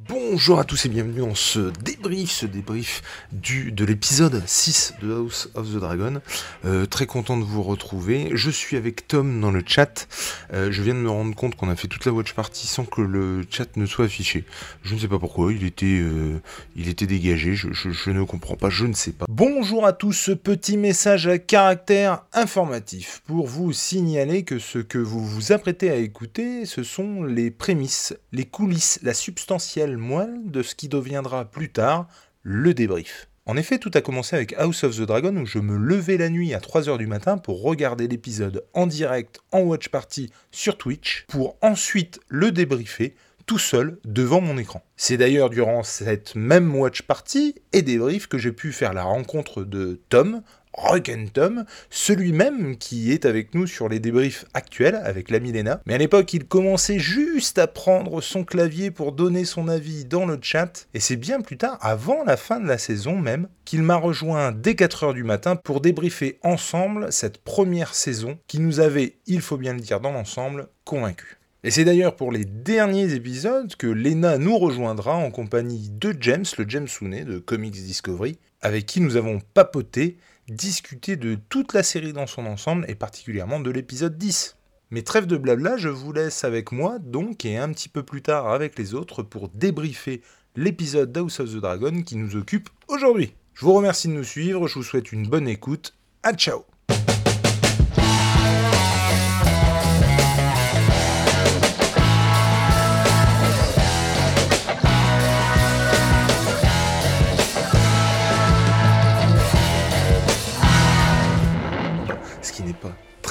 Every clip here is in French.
Bonjour à tous et bienvenue dans ce débrief, ce débrief du, de l'épisode 6 de House of the Dragon. Euh, très content de vous retrouver. Je suis avec Tom dans le chat. Euh, je viens de me rendre compte qu'on a fait toute la watch party sans que le chat ne soit affiché. Je ne sais pas pourquoi, il était, euh, dégagé, je ne comprends pas, je ne sais pas. Bonjour à tous, ce petit message à caractère informatif pour vous signaler que ce que vous vous apprêtez à écouter, ce sont les prémices, les coulisses, la substantielle moelle de ce qui deviendra plus tard le débrief. En effet, tout a commencé avec House of the Dragon où je me levais la nuit à 3h du matin pour regarder l'épisode en direct en watch party sur Twitch pour ensuite le débriefer tout seul devant mon écran. C'est d'ailleurs durant cette même watch party et débrief que j'ai pu faire la rencontre de Tom, Rock and Tom, celui même qui est avec nous sur les débriefs actuels avec la Milena. Mais à l'époque, il commençait juste à prendre son clavier pour donner son avis dans le chat. Et c'est bien plus tard, avant la fin de la saison même, qu'il m'a rejoint dès 4h du matin pour débriefer ensemble cette première saison qui nous avait, il faut bien le dire dans l'ensemble, convaincus. Et c'est d'ailleurs pour les derniers épisodes que Lena nous rejoindra en compagnie de James, le James Sounet de Comics Discovery, avec qui nous avons papoté, discuté de toute la série dans son ensemble et particulièrement de l'épisode 10. Mais trêve de blabla, je vous laisse avec moi donc et un petit peu plus tard avec les autres pour débriefer l'épisode d'House of the Dragon qui nous occupe aujourd'hui. Je vous remercie de nous suivre, je vous souhaite une bonne écoute, à ciao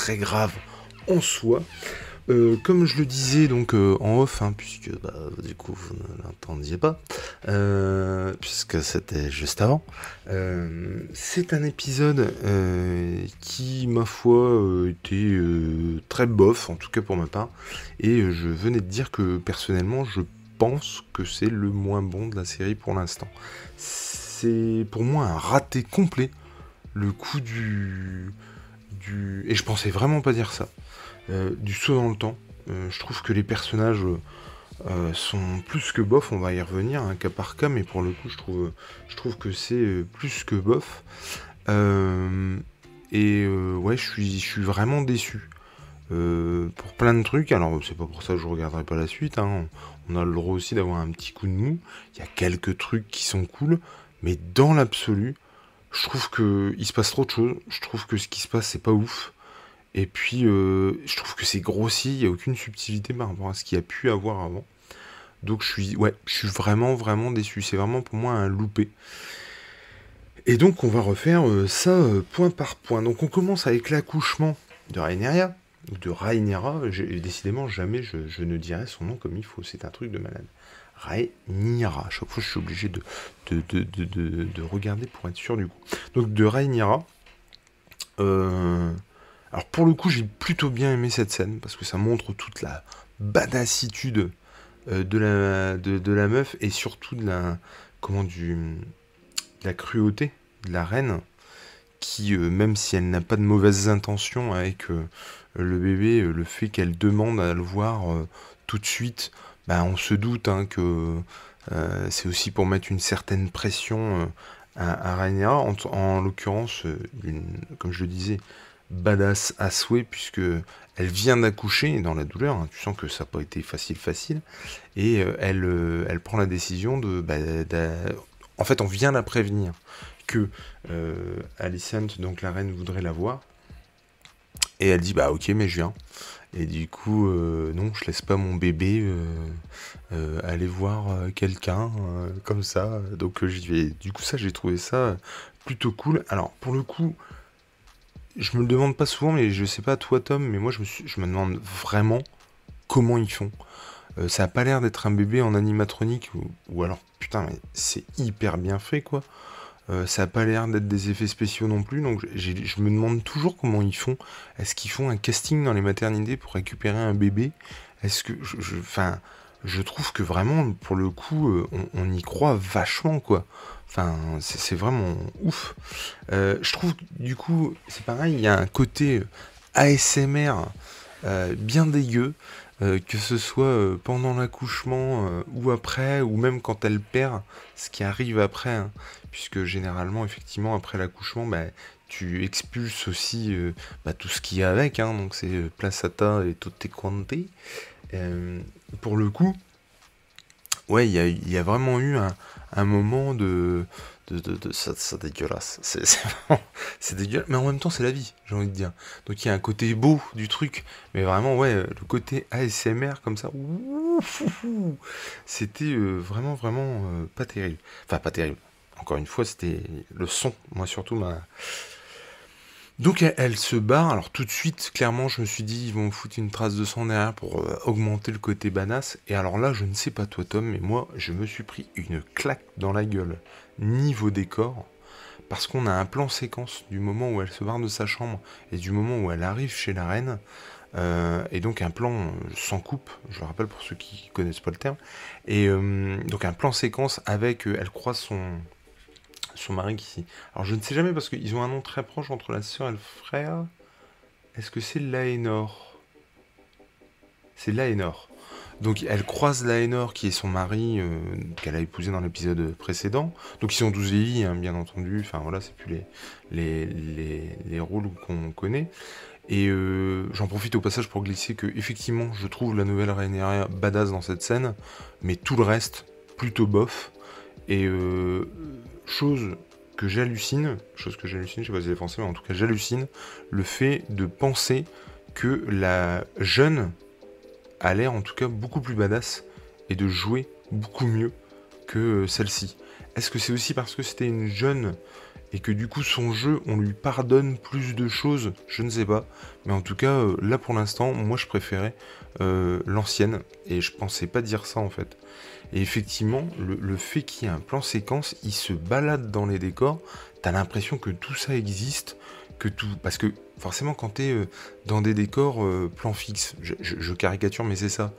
très grave en soi. Euh, comme je le disais donc euh, en off, hein, puisque bah, du coup vous ne l'entendiez pas, euh, puisque c'était juste avant, c'est un épisode qui, ma foi, était très bof, en tout cas pour ma part, et je venais de dire que personnellement je pense que c'est le moins bon de la série pour l'instant. C'est pour moi un raté complet, le coup du Et je pensais vraiment pas dire ça. Euh, du saut dans le temps. Euh, je trouve que les personnages euh, sont plus que bof, on va y revenir, un cas par cas, mais pour le coup, je trouve, que c'est plus que bof. Et ouais, je suis, vraiment déçu. Pour plein de trucs, alors c'est pas pour ça que je regarderai pas la suite, hein. on a le droit aussi d'avoir un petit coup de mou. Il y a quelques trucs qui sont cool, mais dans l'absolu, je trouve que il se passe trop de choses. Je trouve que ce qui se passe, c'est pas ouf. Et puis, euh, je trouve que c'est grossi. Il n'y a aucune subtilité par rapport à ce qu'il y a pu avoir avant. Donc, je suis, ouais, je suis vraiment, vraiment déçu. C'est vraiment pour moi un loupé. Et donc, on va refaire euh, ça euh, point par point. Donc, on commence avec l'accouchement de. Ou de. J'ai- Décidément, jamais je ne dirai son nom comme il faut. C'est un truc de malade. Rhaenyra. Chaque fois, je suis obligé de, de, de, de, de- de regarder pour être sûr du coup. Donc, de Rhaenyra. Euh, alors, pour le coup, j'ai plutôt bien aimé cette scène parce que ça montre toute la badassitude euh, de, la, meuf et surtout de la, comment, du, la cruauté de la reine qui, euh, même si elle n'a pas de mauvaises intentions avec euh, le bébé, le fait qu'elle demande à le voir tout de suite, bah, on se doute hein, que euh, c'est aussi pour mettre une certaine pression euh, à, à en, en l'occurrence, euh, comme je le disais, badass à souhait, puisque elle vient d'accoucher dans la douleur, hein, tu sens que ça n'a pas été facile facile, et elle, elle prend la décision de... bah, en fait, on vient la prévenir que Alicent, donc la reine, voudrait la voir, et elle dit, bah ok, mais je viens. Et du coup, euh, non, je laisse pas mon bébé euh, euh, aller voir quelqu'un comme ça. Donc j'y. Du coup, ça, j'ai trouvé ça plutôt cool. Alors, pour le coup, je me le demande pas souvent, mais je sais pas toi, Tom, mais moi, je me, demande vraiment comment ils font. Ça a pas l'air d'être un bébé en animatronique, ou, ou alors, putain, mais c'est hyper bien fait, quoi. Euh, ça a pas l'air d'être des effets spéciaux non plus, donc je me demande toujours comment ils font. Est-ce qu'ils font un casting dans les maternités pour récupérer un bébé? Est-ce que, je, trouve que vraiment, pour le coup, euh, on, y croit vachement, quoi. Enfin, c'est vraiment ouf. Euh, je trouve, du coup, c'est pareil, il y a un côté ASMR bien dégueu. que ce soit pendant l'accouchement ou après, ou même quand elle perd, ce qui arrive après, hein. Puisque généralement, effectivement, après l'accouchement, bah, tu expulses aussi bah, tout ce qui y a avec, hein. donc c'est placata et tutte quante. pour le coup, ouais, il y a, vraiment eu un moment de, ça, dégueulasse. C'est dégueulasse, mais en même temps, c'est la vie, j'ai envie de dire. Donc il y a un côté beau du truc, mais vraiment, ouais, le côté ASMR comme ça, c'était euh, vraiment, vraiment euh, pas terrible. Enfin, pas terrible. Encore une fois, c'était le son, moi surtout, ma. Donc elle, se barre, alors tout de suite, clairement, je me suis dit, ils vont foutre une trace de sang derrière pour euh, augmenter le côté banasse. Et alors là, je ne sais pas toi Tom, mais moi, je me suis pris une claque dans la gueule niveau décor, parce qu'on a un plan séquence du moment où elle se barre de sa chambre et du moment où elle arrive chez la reine, euh, et donc un plan sans coupe, je le rappelle pour ceux qui connaissent pas le terme, et euh, donc un plan séquence avec, euh, elle croise son, son mari ici. Alors je ne sais jamais parce qu'ils ont un nom très proche entre la sœur et le frère. Est-ce que c'est Laénor C'est Laénor. Donc elle croise Laenor, qui est son mari, euh, qu'elle a épousé dans l'épisode précédent. Donc ils sont 12 vieillis, hein, bien entendu. Enfin voilà, c'est plus les, les, les, rôles qu'on connaît. Et euh, j'en profite au passage pour glisser que, effectivement, je trouve la nouvelle Rhaenyra badass dans cette scène, mais tout le reste, plutôt bof. Et euh, chose que j'hallucine, chose que j'hallucine, je sais pas si c'est français, mais en tout cas j'hallucine, le fait de penser que la jeune a l'air en tout cas beaucoup plus badass et de jouer beaucoup mieux que euh, celle-ci. Est-ce que c'est aussi parce que c'était une jeune et que du coup son jeu on lui pardonne plus de choses? Je ne sais pas. Mais en tout cas euh, là pour l'instant moi je préférais euh, l'ancienne et je pensais pas dire ça en fait. Et effectivement le, fait qu'il y ait un plan séquence, il se balade dans les décors, t'as l'impression que tout ça existe, que tout... Parce que forcément quand tu es euh, dans des décors euh, plan fixe, je, caricature mais c'est ça,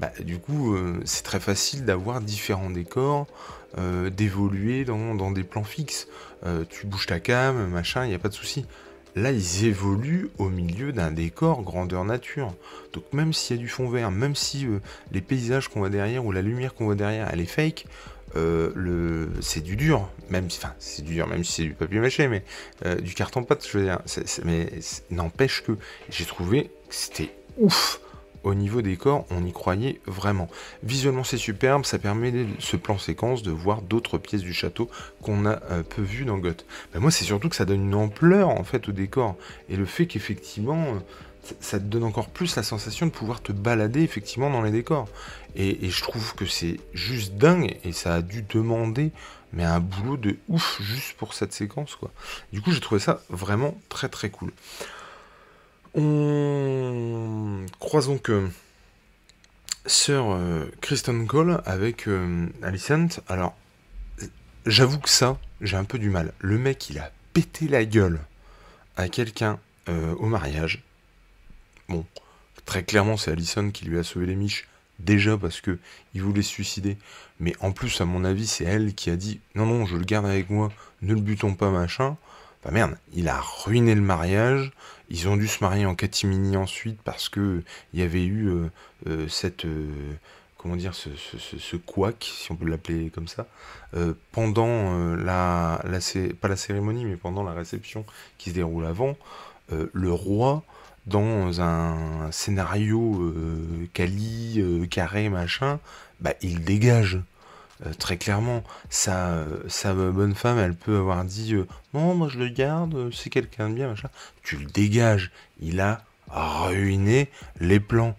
bah, du coup euh, c'est très facile d'avoir différents décors, d'évoluer dans, des plans fixes. tu bouges ta cam, machin, il n'y a pas de souci. Là, ils évoluent au milieu d'un décor grandeur nature. Donc même s'il y a du fond vert, même si les paysages qu'on voit derrière ou la lumière qu'on voit derrière, elle est fake, euh, c'est du dur, même enfin c'est du dur, même si c'est du papier mâché, mais euh, du carton pâte, je veux dire. mais n'empêche que j'ai trouvé que c'était ouf. Au niveau des corps, on y croyait vraiment. Visuellement, c'est superbe, ça permet ce plan séquence de voir d'autres pièces du château qu'on a euh, peu vues dans Goth. Ben, moi, c'est surtout que ça donne une ampleur en fait au décor et le fait qu'effectivement ça te donne encore plus la sensation de pouvoir te balader effectivement dans les décors. Et, je trouve que c'est juste dingue et ça a dû demander mais un boulot de ouf juste pour cette séquence quoi. Du coup j'ai trouvé ça vraiment très très cool. On croisons que Sir euh, Kristen Cole avec euh, Alicent. Alors j'avoue que ça j'ai un peu du mal. Le mec il a pété la gueule à quelqu'un euh, au mariage Bon, très clairement, c'est Allison qui lui a sauvé les miches, déjà parce que il voulait se suicider. Mais en plus, à mon avis, c'est elle qui a dit non, non, je le garde avec moi, ne le butons pas, machin. Bah merde, il a ruiné le mariage. Ils ont dû se marier en catimini ensuite parce que il y avait eu euh, euh, cette euh, comment dire ce, ce, couac, si on peut l'appeler comme ça, pendant la, la pas la cérémonie, mais pendant la réception qui se déroule avant. le roi dans un scénario euh, quali, euh, carré, machin, bah, il dégage. Euh, très clairement, sa, sa bonne femme, elle peut avoir dit Non, moi je le garde, c'est quelqu'un de bien, machin. Tu le dégages. Il a ruiné les plans.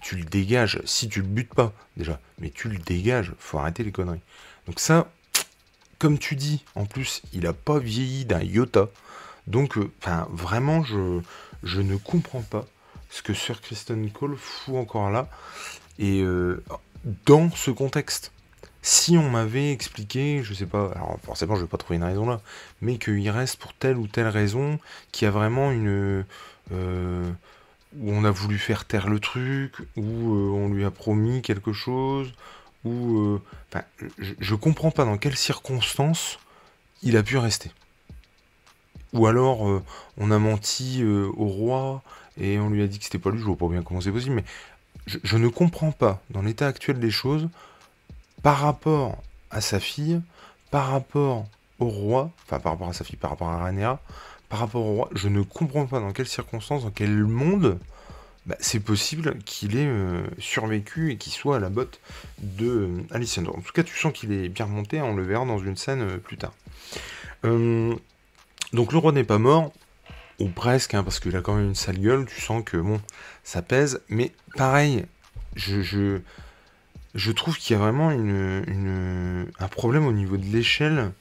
tu le dégages, si tu le butes pas, déjà, mais tu le dégages. Faut arrêter les conneries. Donc, ça, comme tu dis, en plus, il a pas vieilli d'un iota. Donc, vraiment, je je ne comprends pas ce que Sir Kristen Cole fout encore là. Et euh, dans ce contexte, si on m'avait expliqué, je sais pas, alors forcément je vais pas trouver une raison là, mais qu'il reste pour telle ou telle raison, qu'il y a vraiment une. Euh, où on a voulu faire taire le truc, où euh, on lui a promis quelque chose, où. Enfin, je, je comprends pas dans quelles circonstances il a pu rester. Ou alors, euh, on a menti euh, au roi et on lui a dit que c'était pas lui, je vois pas bien comment c'est possible, mais je, ne comprends pas, dans l'état actuel des choses, par rapport à sa fille, par rapport au roi, enfin par rapport à sa fille, par rapport à Rhaenyra, par rapport au roi, je ne comprends pas dans quelles circonstances, dans quel monde bah, c'est possible qu'il ait euh, survécu et qu'il soit à la botte de euh. En tout cas, tu sens qu'il est bien remonté, on le verra dans une scène euh, plus tard. donc le roi n'est pas mort, ou presque, hein, parce qu'il a quand même une sale gueule, tu sens que bon, ça pèse, mais pareil, je, je trouve qu'il y a vraiment un problème au niveau de l'échelle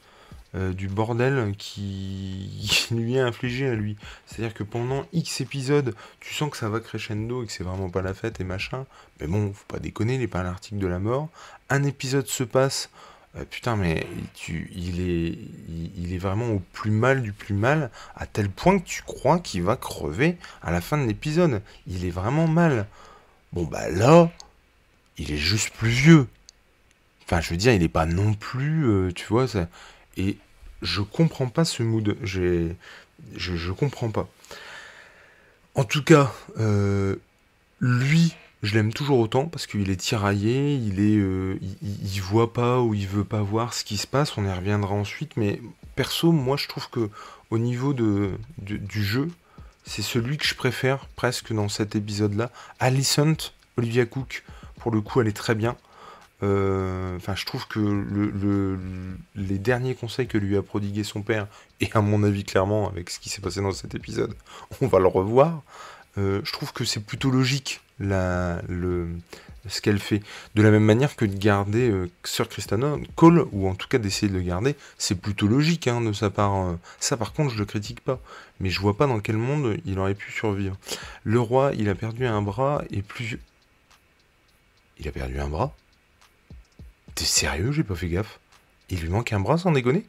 euh, du bordel qui, lui est infligé à lui. C'est-à-dire que pendant X épisodes, tu sens que ça va crescendo et que c'est vraiment pas la fête et machin, mais bon, faut pas déconner, il n'est pas l'article de la mort. Un épisode se passe, euh, putain, mais tu, il, est, il, est vraiment au plus mal du plus mal, à tel point que tu crois qu'il va crever à la fin de l'épisode. Il est vraiment mal. Bon, bah là, il est juste plus vieux. Enfin, je veux dire, il n'est pas non plus, euh, tu vois, ça... et je comprends pas ce mood. Je, je comprends pas. En tout cas, euh, lui, je l'aime toujours autant parce qu'il est tiraillé, il est, euh, il, voit pas ou il veut pas voir ce qui se passe. On y reviendra ensuite, mais perso, moi, je trouve que au niveau du jeu, c'est celui que je préfère presque dans cet épisode-là. Alicent, Olivia Cook, le coup, elle est très bien. Euh, enfin, je trouve que le, les derniers conseils que lui a prodigué son père, et à mon avis clairement avec ce qui s'est passé dans cet épisode, on va le revoir. Euh, je trouve que c'est plutôt logique la, le, ce qu'elle fait. De la même manière que de garder euh, Sir Christiana Cole, ou en tout cas d'essayer de le garder, c'est plutôt logique hein, de sa part. Ça par contre je le critique pas, mais je vois pas dans quel monde il aurait pu survivre. Le roi, il a perdu un bras et plus... Il a perdu un bras T'es sérieux, j'ai pas fait gaffe Il lui manque un bras sans déconner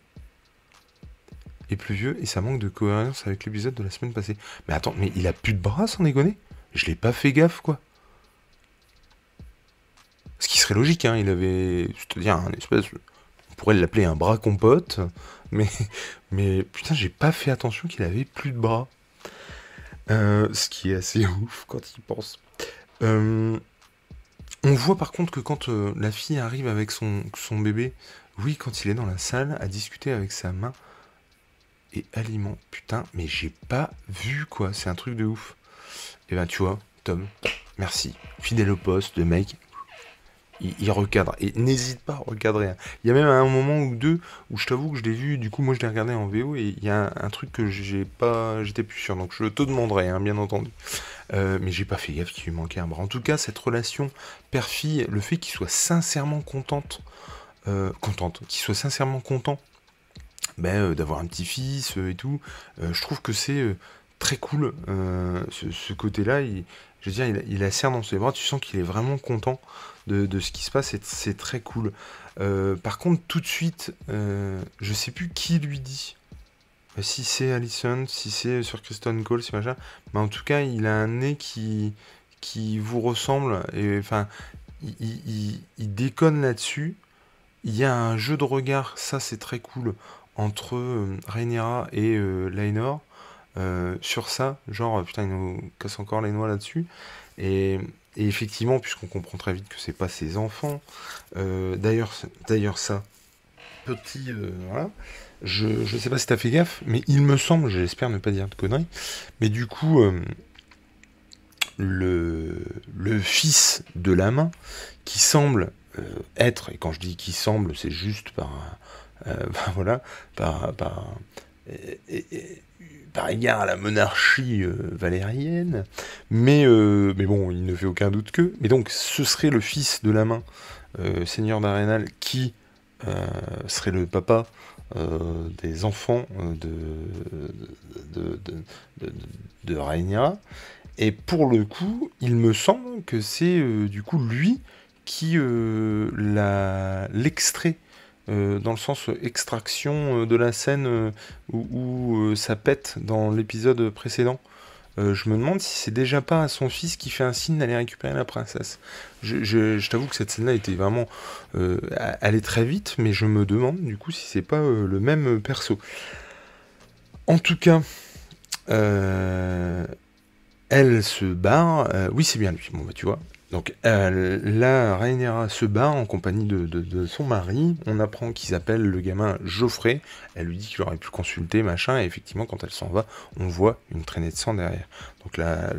Et plus vieux, et ça manque de cohérence avec l'épisode de la semaine passée. Mais attends, mais il a plus de bras sans déconner Je l'ai pas fait gaffe, quoi. Ce qui serait logique, hein, il avait, dis, un espèce, on pourrait l'appeler un bras compote, mais, mais putain, j'ai pas fait attention qu'il avait plus de bras. Euh, ce qui est assez ouf quand il pense. Euh, on voit par contre que quand euh, la fille arrive avec son, bébé, oui, quand il est dans la salle à discuter avec sa main et aliment, putain, mais j'ai pas vu quoi, c'est un truc de ouf. Et eh ben tu vois, Tom, merci. Fidèle au poste, le mec, il, recadre. Et n'hésite pas à recadrer. Hein. Il y a même un moment ou deux où je t'avoue que je l'ai vu, du coup moi je l'ai regardé en VO et il y a un, truc que j'ai pas, j'étais plus sûr. Donc je te demanderai, hein, bien entendu. Euh, mais j'ai pas fait gaffe qu'il lui manquait un bras. En tout cas, cette relation père-fille, le fait qu'il soit sincèrement contente, euh, contente, qu'il soit sincèrement content ben, euh, d'avoir un petit-fils et tout, je trouve que c'est très cool. ce, côté-là, je veux dire, il, a serre dans ses bras, tu sens qu'il est vraiment content de, ce qui se passe, c'est très cool. Euh, par contre, tout de suite, euh, je sais plus qui lui dit. Euh, si c'est Allison, si c'est sur Kristen Cole, si machin. Mais en tout cas, il a un nez qui, qui vous ressemble. Et enfin, il, déconne là-dessus. Il y a un jeu de regard, ça c'est très cool, entre Rhaenyra et Lainor. Sur ça, genre putain, il nous casse encore les noix là-dessus. Et effectivement, puisqu'on comprend très vite que c'est pas ses enfants, euh, d'ailleurs, ça, petit, euh, voilà, je, ne sais pas si tu as fait gaffe, mais il me semble, j'espère ne pas dire de conneries, mais du coup, euh, le, fils de la main, qui semble être, et quand je dis qui semble, c'est juste par, voilà, par par égard à la monarchie euh, valérienne, mais, euh, mais bon, il ne fait aucun doute que. Mais donc, ce serait le fils de la main, euh, Seigneur d'Arenal, qui serait le papa des enfants de, de, de, de, Et pour le coup, il me semble que c'est du coup lui qui l'extrait euh, dans le sens extraction euh, de la scène euh, où, ça pète dans l'épisode précédent. je me demande si c'est déjà pas à son fils qui fait un signe d'aller récupérer la princesse. Je, t'avoue que cette scène-là était vraiment. est très vite, mais je me demande du coup si c'est pas le même perso. En tout cas, elle se barre. oui, c'est bien lui. Bon, bah tu vois, Donc euh, là, se bat en compagnie de, son mari. On apprend qu'ils appellent le gamin Geoffrey. Elle lui dit qu'il aurait pu consulter, machin. Et effectivement, quand elle s'en va, on voit une traînée de sang derrière. Donc la,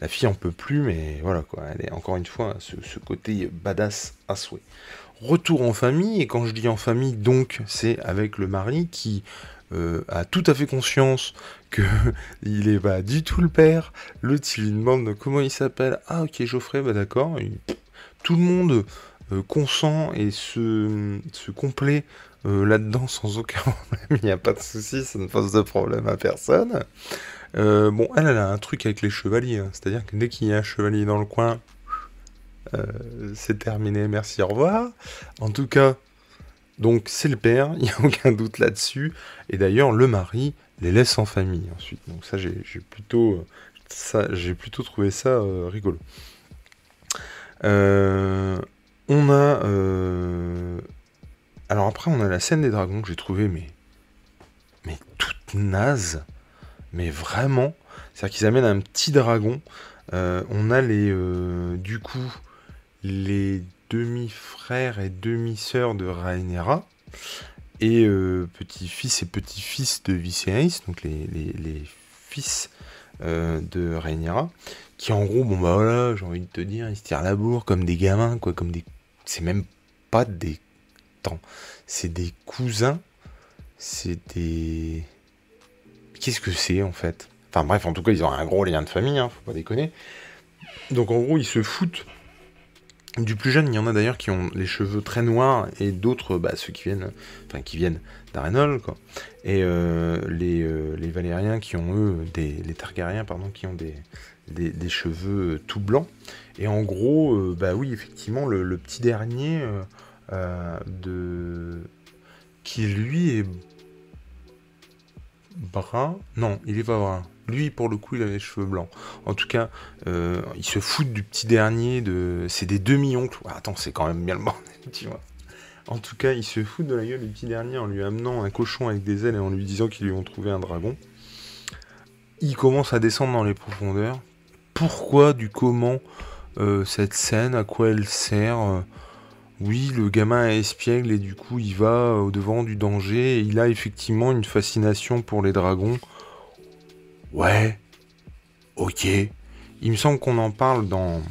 la, fille en peut plus, mais voilà quoi. Elle est encore une fois ce, ce côté badass à souhait. Retour en famille, et quand je dis en famille, donc, c'est avec le mari qui euh, a tout à fait conscience que il est pas du tout le père. L'autre, il lui demande comment il s'appelle. Ah, ok, Geoffrey, bah d'accord. Tout le monde euh, consent et se, se complaît euh, là-dedans sans aucun problème. Il n'y a pas de souci, ça ne pose de problème à personne. bon, elle, elle a un truc avec les chevaliers. Hein. C'est-à-dire que dès qu'il y a un chevalier dans le coin, c'est terminé, merci, au revoir. En tout cas, donc c'est le père, il n'y a aucun doute là-dessus. Et d'ailleurs, le mari les laisse en famille ensuite. Donc ça, j'ai plutôt, trouvé ça euh, rigolo. Euh, on a... Euh, alors après, on a la scène des dragons que j'ai trouvé, mais... Mais toute naze. Mais vraiment. C'est-à-dire qu'ils amènent un petit dragon. on a les... du coup, les demi-frère et demi-sœur de Rhaenyra, et euh, petit-fils et petit-fils de Viserys, donc les, fils euh, de Rhaenyra, qui en gros, bon bah voilà, j'ai envie de te dire, ils se tirent la bourre comme des gamins, quoi, comme des... C'est même pas des... temps. C'est des cousins, c'est des... Qu'est-ce que c'est en fait? Enfin bref, en tout cas, ils ont un gros lien de famille, hein, faut pas déconner. Donc en gros, ils se foutent du plus jeune, il y en a d'ailleurs qui ont les cheveux très noirs et d'autres, bah, ceux qui viennent, enfin qui viennent d'Arenol, quoi. Et euh, les, euh, les, Valériens qui ont eux, des, les Targaryens pardon, qui ont des, des, cheveux euh, tout blancs. Et en gros, bah oui, effectivement, le, petit dernier de qui lui est brun, non, il est pas brun. Lui, pour le coup, il a les cheveux blancs. En tout cas, euh, il se fout du petit dernier. de. C'est des demi-oncles. attends, c'est quand même bien le bordel. En tout cas, il se fout de la gueule du petit dernier en lui amenant un cochon avec des ailes et en lui disant qu'ils lui ont trouvé un dragon. Il commence à descendre dans les profondeurs. Pourquoi, du comment, euh, cette scène, à quoi elle sert euh, oui, le gamin est espiègle et du coup il va au devant du danger il a effectivement une fascination pour les dragons. Ouais, ok. Il me semble qu'on en parle dans,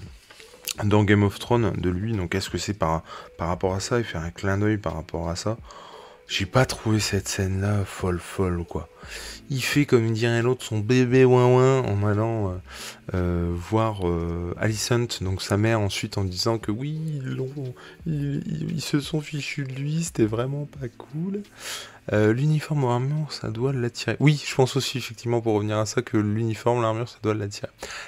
dans Game of Thrones de lui, donc est-ce que c'est par, par rapport à ça et faire un clin d'œil par rapport à ça? J'ai pas trouvé cette scène-là folle folle quoi. Il fait comme dirait l'autre son bébé ouin ouin en allant euh, euh, voir euh, Alicent, donc sa mère ensuite en disant que oui ils, se sont fichus de lui, c'était vraiment pas cool. Euh, l'uniforme ou l'armure, ça doit l'attirer. Oui, je pense aussi, effectivement, pour revenir à ça, que l'uniforme, l'armure, ça doit l'attirer.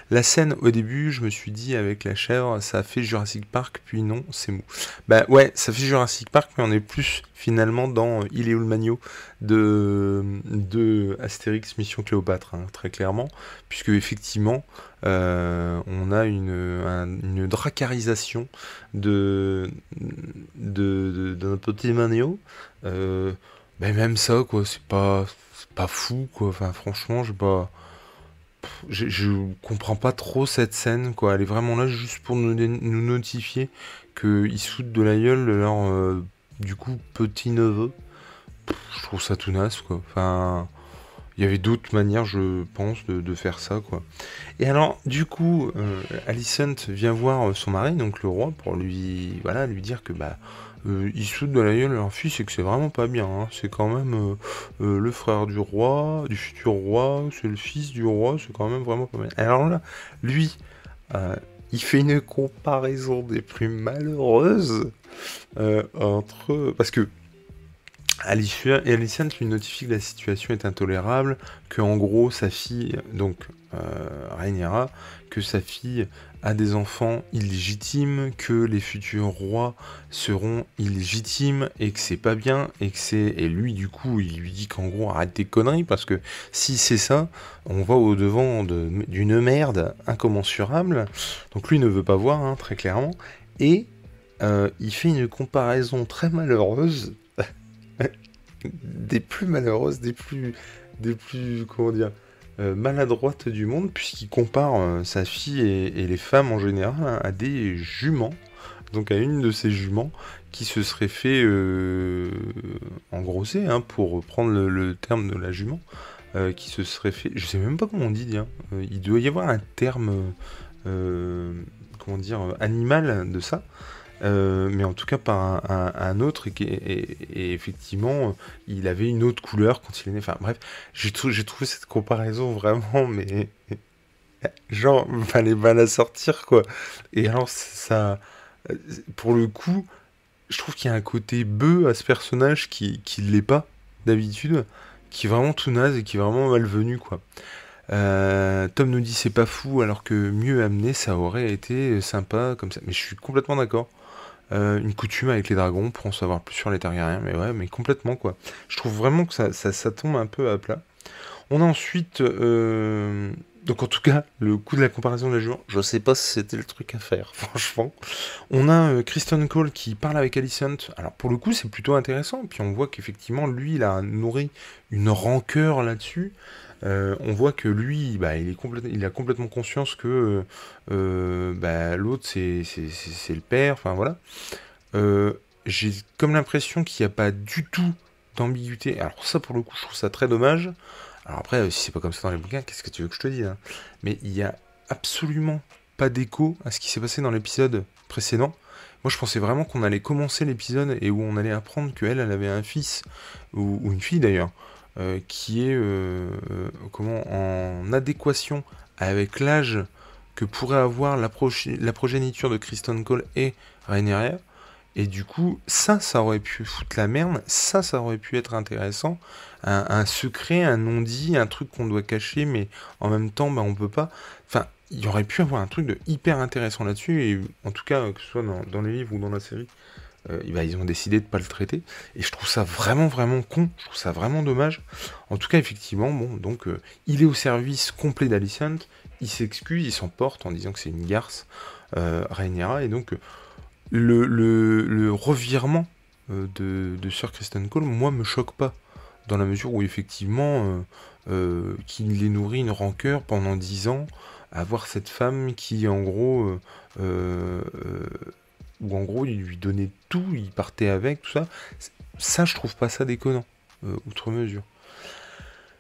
La scène, au début, je me suis dit, avec la chèvre, ça fait Jurassic Park, puis non, c'est mou. Bah ouais, ça fait Jurassic Park, mais on est plus, finalement, dans Il est où le magno de, de Astérix Mission Cléopâtre, hein, très clairement, puisque, effectivement, euh, on a une, dracarisation de, de, notre petit Magno. Euh, mais même ça, quoi, c'est pas, pas fou, quoi. Enfin, franchement, je pas. Je, comprends pas trop cette scène, quoi. Elle est vraiment là juste pour nous, nous notifier qu'ils foutent de la gueule leur, du coup, petit-neveu. Je trouve ça tout naze, quoi. Enfin, il y avait d'autres manières, je pense, de, faire ça, quoi. Et alors, du coup, euh, Alicent vient voir son mari, donc le roi, pour lui, voilà, lui dire que, bah, euh, ils de la gueule leur fils et que c'est vraiment pas bien. Hein. C'est quand même euh, euh, le frère du roi, du futur roi, c'est le fils du roi, c'est quand même vraiment pas bien. Alors là, lui, il fait une comparaison des plus malheureuses entre... Parce que Alicent lui notifie que la situation est intolérable, que en gros sa fille, donc euh, que sa fille a des enfants illégitimes, que les futurs rois seront illégitimes et que c'est pas bien et que c'est lui du coup il lui dit qu'en gros arrête tes conneries parce que si c'est ça on va au devant d'une merde incommensurable. Donc lui ne veut pas voir hein, très clairement. Et euh, il fait une comparaison très malheureuse des plus malheureuses des plus des plus comment dire maladroite du monde, puisqu'il compare sa fille et, les femmes en général à des juments. Donc à une de ces juments qui se serait fait engrosser, hein, pour reprendre le, terme de la jument, qui se serait fait. Je sais même pas comment on dit, hein, il doit y avoir un terme comment dire, animal de ça. Euh, mais en tout cas par un, autre, et, effectivement, il avait une autre couleur quand il est né. Enfin bref, j'ai trouvé cette comparaison vraiment, mais genre, fallait mal à sortir quoi. Et alors, ça, pour le coup, je trouve qu'il y a un côté bœuf à ce personnage qui ne l'est pas d'habitude, qui est vraiment tout naze et qui est vraiment malvenu quoi. Euh, Tom nous dit c'est pas fou, alors que mieux amené, ça aurait été sympa comme ça. Mais je suis complètement d'accord. Euh, une coutume avec les dragons pour en savoir plus sur les Targaryens, mais ouais, mais complètement quoi. Je trouve vraiment que ça, ça, tombe un peu à plat. On a ensuite, euh, donc en tout cas, le coup de la comparaison de la je sais pas si c'était le truc à faire, franchement. On a Kristen Cole qui parle avec Alicent. Alors pour le coup, c'est plutôt intéressant. Puis on voit qu'effectivement, lui, il a nourri une rancœur là-dessus. Euh, on voit que lui, bah, il, a complètement conscience que euh, bah, l'autre, c'est le père, enfin voilà. Euh, j'ai comme l'impression qu'il n'y a pas du tout d'ambiguïté. Alors ça, pour le coup, je trouve ça très dommage. Alors après, si c'est pas comme ça dans les bouquins, qu'est-ce que tu veux que je te dise hein? Mais il n'y a absolument pas d'écho à ce qui s'est passé dans l'épisode précédent. Moi, je pensais vraiment qu'on allait commencer l'épisode et où on allait apprendre qu'elle, elle avait un fils, ou une fille d'ailleurs, euh, qui est euh, euh, comment, en adéquation avec l'âge que pourrait avoir la, la, progéniture de Kristen Cole et Rhaenyra. Et du coup, ça, ça aurait pu foutre la merde, ça, ça aurait pu être intéressant. Un, secret, un non-dit, un truc qu'on doit cacher, mais en même temps, bah, on peut pas. Enfin, il y aurait pu avoir un truc de hyper intéressant là-dessus, et en tout cas, que ce soit dans les livres ou dans la série, euh, bah, ils ont décidé de ne pas le traiter. Et je trouve ça vraiment, vraiment con. Je trouve ça vraiment dommage. En tout cas, effectivement, bon, donc, euh, il est au service complet d'Alicent. Il s'excuse, il s'emporte en disant que c'est une garce, euh, et donc, le, revirement de, de, Sir Kristen Cole, moi, me choque pas. Dans la mesure où, effectivement, qu'il ait nourri une rancœur pendant dix ans à voir cette femme qui, en gros, où en gros il lui donnait tout, il partait avec, tout ça. Ça, je trouve pas ça déconnant, euh, outre mesure.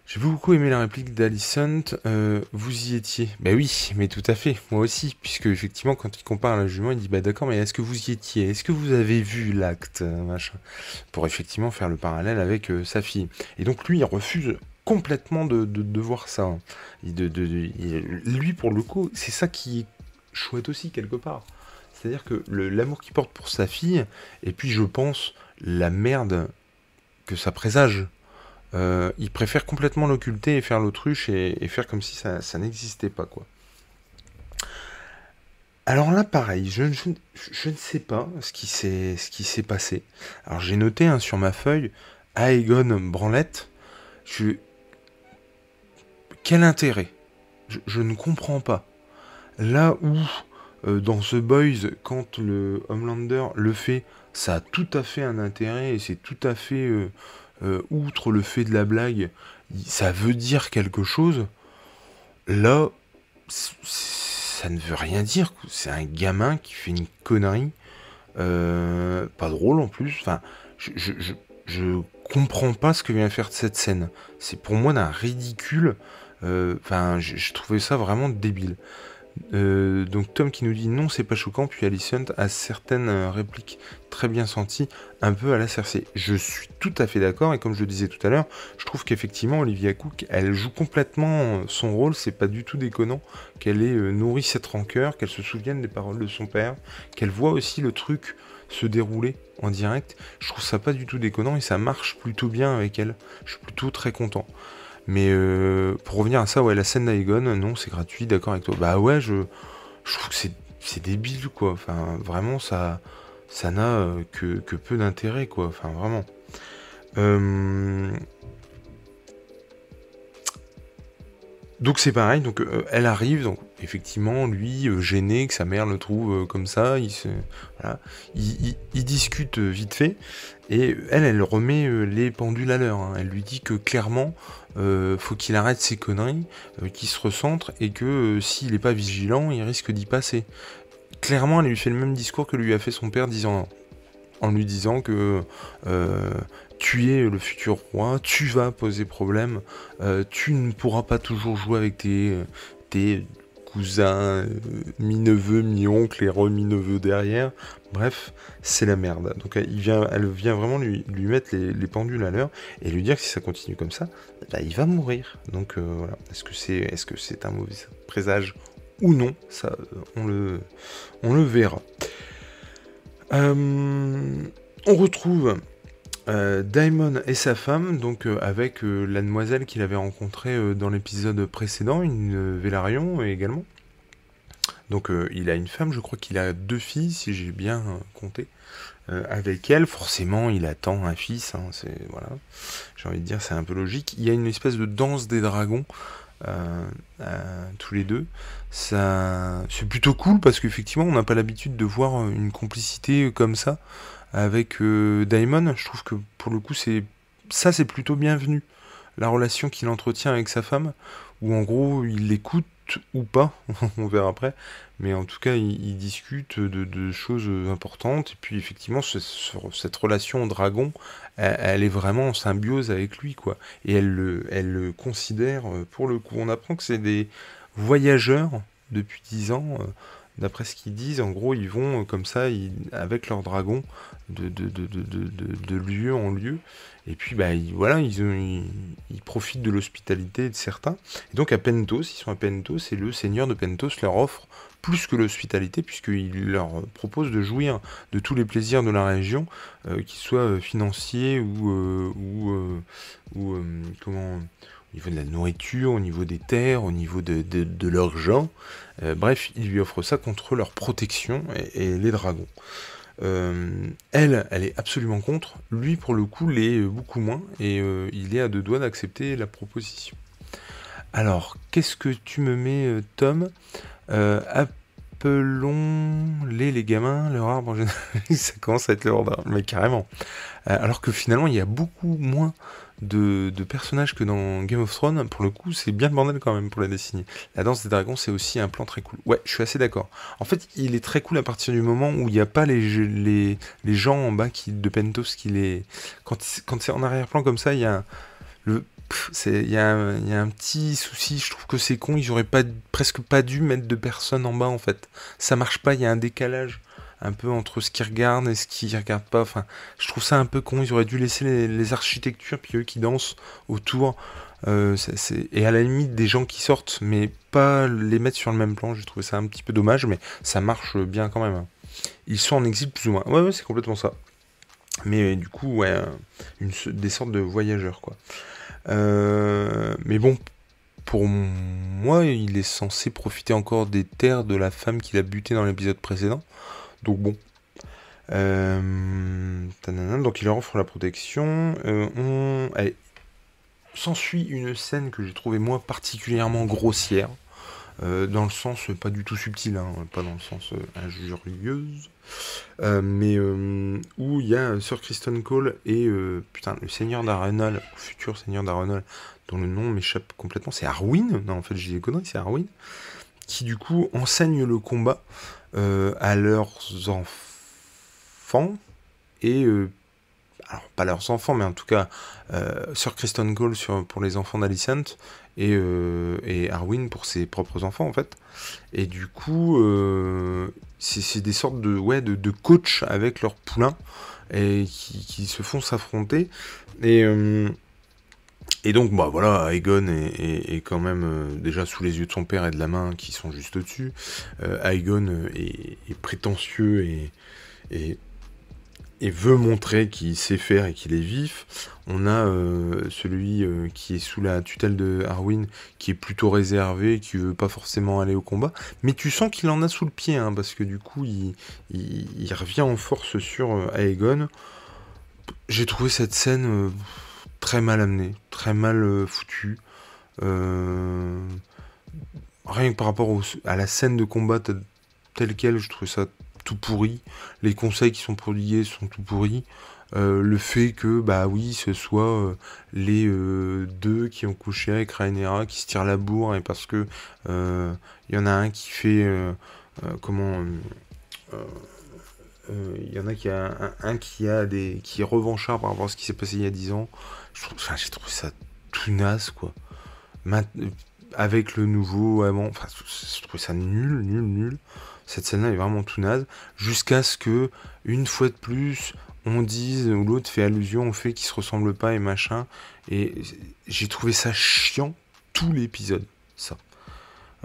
J'ai beaucoup aimé la réplique d'Alicent. Euh, vous y étiez Ben oui, mais tout à fait, moi aussi, puisque effectivement, quand il compare la jument, il dit bah d'accord, mais est-ce que vous y étiez? Est-ce que vous avez vu l'acte euh, Pour effectivement faire le parallèle avec sa fille. Et donc lui, il refuse complètement de, voir ça. Lui, pour le coup, c'est ça qui est chouette aussi, quelque part. C'est-à-dire que l'amour qu'il porte pour sa fille, et puis je pense la merde que ça présage, euh, il préfère complètement l'occulter et faire l'autruche et, faire comme si ça, n'existait pas, quoi. Alors là, pareil, je, ne sais pas ce qui s'est passé. Alors j'ai noté hein, sur ma feuille Aegon Branlette. Je... Quel intérêt? Je, ne comprends pas. Là où dans The Boys, quand le Homelander le fait, ça a tout à fait un intérêt et c'est tout à fait, euh, euh, outre le fait de la blague, ça veut dire quelque chose. Là, ça ne veut rien dire. C'est un gamin qui fait une connerie. pas drôle en plus. Enfin, je, je, comprends pas ce que vient faire cette scène. C'est pour moi d'un ridicule. Enfin, je trouvais ça vraiment débile. Euh, donc Tom qui nous dit non c'est pas choquant. Puis Alicent a certaines euh, répliques très bien senties un peu à la Cersei. Je suis tout à fait d'accord. Et comme je le disais tout à l'heure je trouve qu'effectivement Olivia Cook elle joue complètement son rôle. C'est pas du tout déconnant qu'elle ait euh, nourri cette rancœur qu'elle se souvienne des paroles de son père qu'elle voit aussi le truc se dérouler en direct. Je trouve ça pas du tout déconnant et ça marche plutôt bien avec elle. Je suis plutôt très content mais euh, pour revenir à ça, ouais, la scène d'Aegon, non, c'est gratuit, d'accord avec toi. Bah ouais, je, je trouve que c'est débile, quoi. Enfin, vraiment, ça ça n'a euh, que, peu d'intérêt, quoi. Enfin, vraiment. Euh, donc c'est pareil, donc elle arrive, donc effectivement, lui, gêné que sa mère le trouve comme ça, il, discute vite fait, et elle, elle remet les pendules à l'heure. Hein. Elle lui dit que clairement, faut qu'il arrête ses conneries, qu'il se recentre, et que s'il n'est pas vigilant, il risque d'y passer. Clairement, elle lui fait le même discours que lui a fait son père, disant en lui disant que tu es le futur roi, tu vas poser problème, euh, tu ne pourras pas toujours jouer avec tes cousins, euh, mi-neveux, mi-oncles et re-mi-neveux derrière. Bref, c'est la merde. Donc elle vient, vraiment lui, mettre les, pendules à l'heure et lui dire que si ça continue comme ça, bah, il va mourir. Donc euh, voilà. Est-ce que c'est est -ce c'est un mauvais présage ou non Ça, le, on le verra. on retrouve euh, Daimon et sa femme, donc euh, avec euh, la demoiselle qu'il avait rencontrée dans l'épisode précédent, une Vélarion également. Donc il a une femme, je crois qu'il a deux filles, si j'ai bien compté. avec elle, forcément, il attend un fils. Hein, c'est voilà, j'ai envie de dire, c'est un peu logique. Il y a une espèce de danse des dragons tous les deux. C'est plutôt cool parce qu'effectivement, on n'a pas l'habitude de voir une complicité comme ça avec euh, Daimon, je trouve que pour le coup, c'est ça, c'est plutôt bienvenu. La relation qu'il entretient avec sa femme, où en gros, il l'écoute ou pas, on verra après, mais en tout cas, il, discute de, choses importantes, et puis effectivement, cette relation dragon, elle, est vraiment en symbiose avec lui, quoi, et elle le, elle le considère, euh, pour le coup, on apprend que c'est des voyageurs depuis 10 ans, euh, d'après ce qu'ils disent, en gros, ils vont euh, comme ça, avec leur dragon, de, lieu en lieu. Et puis, bah, voilà, ils, profitent de l'hospitalité de certains. Et donc, à Pentos, ils sont à Pentos, et le seigneur de Pentos leur offre plus que l'hospitalité, puisqu'il leur propose de jouir de tous les plaisirs de la région, euh, qu'ils soient euh, financiers ou, ou, ou comment au niveau de la nourriture, au niveau des terres, au niveau de, de, leurs gens. Euh, bref, il lui offre ça contre leur protection et, les dragons. Euh, elle, elle est absolument contre. Lui, pour le coup, l'est beaucoup moins. Et euh, il est à deux doigts d'accepter la proposition. Alors, qu'est-ce que tu me mets, Tom? Appelons-les les gamins, leur arbre en général. ça commence à être leur arbre, mais carrément. alors que finalement, il y a beaucoup moins de, personnages que dans Game of Thrones, pour le coup, c'est bien le bordel quand même pour la dessinée. La danse des dragons, c'est aussi un plan très cool. Ouais, je suis assez d'accord. En fait, il est très cool à partir du moment où il n'y a pas les, les, les, gens en bas qui, de Pentos qui les. Quand, quand c'est en arrière-plan comme ça, il y a le. Il y, y, a un petit souci, je trouve que c'est con, ils auraient pas, presque pas dû mettre de personnes en bas en fait. Ça marche pas, il y a un décalage un peu entre ce qu'ils regardent et ce qu'ils regardent pas. Enfin, je trouve ça un peu con. Ils auraient dû laisser les, architectures, puis eux qui dansent autour. Euh, et à la limite des gens qui sortent, mais pas les mettre sur le même plan. J'ai trouvé ça un petit peu dommage, mais ça marche bien quand même. Hein. Ils sont en exil plus ou moins. Ouais, c'est complètement ça. Mais du coup, ouais, une, des sortes de voyageurs, quoi. Euh, mais bon, pour moi, il est censé profiter encore des terres de la femme qu'il a buté dans l'épisode précédent. Donc bon. Euh, donc il leur offre la protection. Euh. S'ensuit une scène que j'ai trouvé moi particulièrement grossière. Euh, dans le sens pas du tout subtil, hein, pas dans le sens injurieuse, mais où il y a Sir Kristen Cole et putain le Seigneur d'Arenal, futur Seigneur d'Arenal, dont le nom m'échappe complètement, c'est Arwin, non en fait j'ai des conneries, c'est Arwin, qui du coup enseigne le combat euh, à leurs enfants et euh, alors pas leurs enfants mais en tout cas euh, sur Kristen Cole sur, pour les enfants d'Alicent et, et, Arwin pour ses propres enfants en fait. Et du coup c'est des sortes de ouais de, de coach avec leurs poulains et qui, qui se font s'affronter. Et et donc, bah voilà, Aegon est, quand même euh, déjà sous les yeux de son père et de la main qui sont juste au-dessus. Euh, Aegon euh, est, prétentieux et, veut montrer qu'il sait faire et qu'il est vif. On a celui qui est sous la tutelle de Arwyn qui est plutôt réservé, qui veut pas forcément aller au combat. Mais tu sens qu'il en a sous le pied, hein, parce que du coup, il, revient en force sur Aegon. J'ai trouvé cette scène très mal amené, très mal euh, foutu. Euh, rien que par rapport à la scène de combat telle quelle, je trouve ça tout pourri. Les conseils qui sont prodigués sont tout pourris. Euh, le fait que, bah oui, ce soit les deux qui ont couché avec Rhaenyra qui se tirent la bourre et parce que il y en a un qui fait comment il y en a qui a un, qui a des qui est revanchard par rapport à ce qui s'est passé il y a 10 ans. J'ai trouvé ça tout naze quoi. avec le nouveau amant, enfin, je trouve ça nul, nul, nul. Cette scène-là est vraiment tout naze. Jusqu'à ce que, une fois de plus, on dise ou l'autre fait allusion au fait qu'ils se ressemblent pas et machin. Et j'ai trouvé ça chiant tout l'épisode, ça.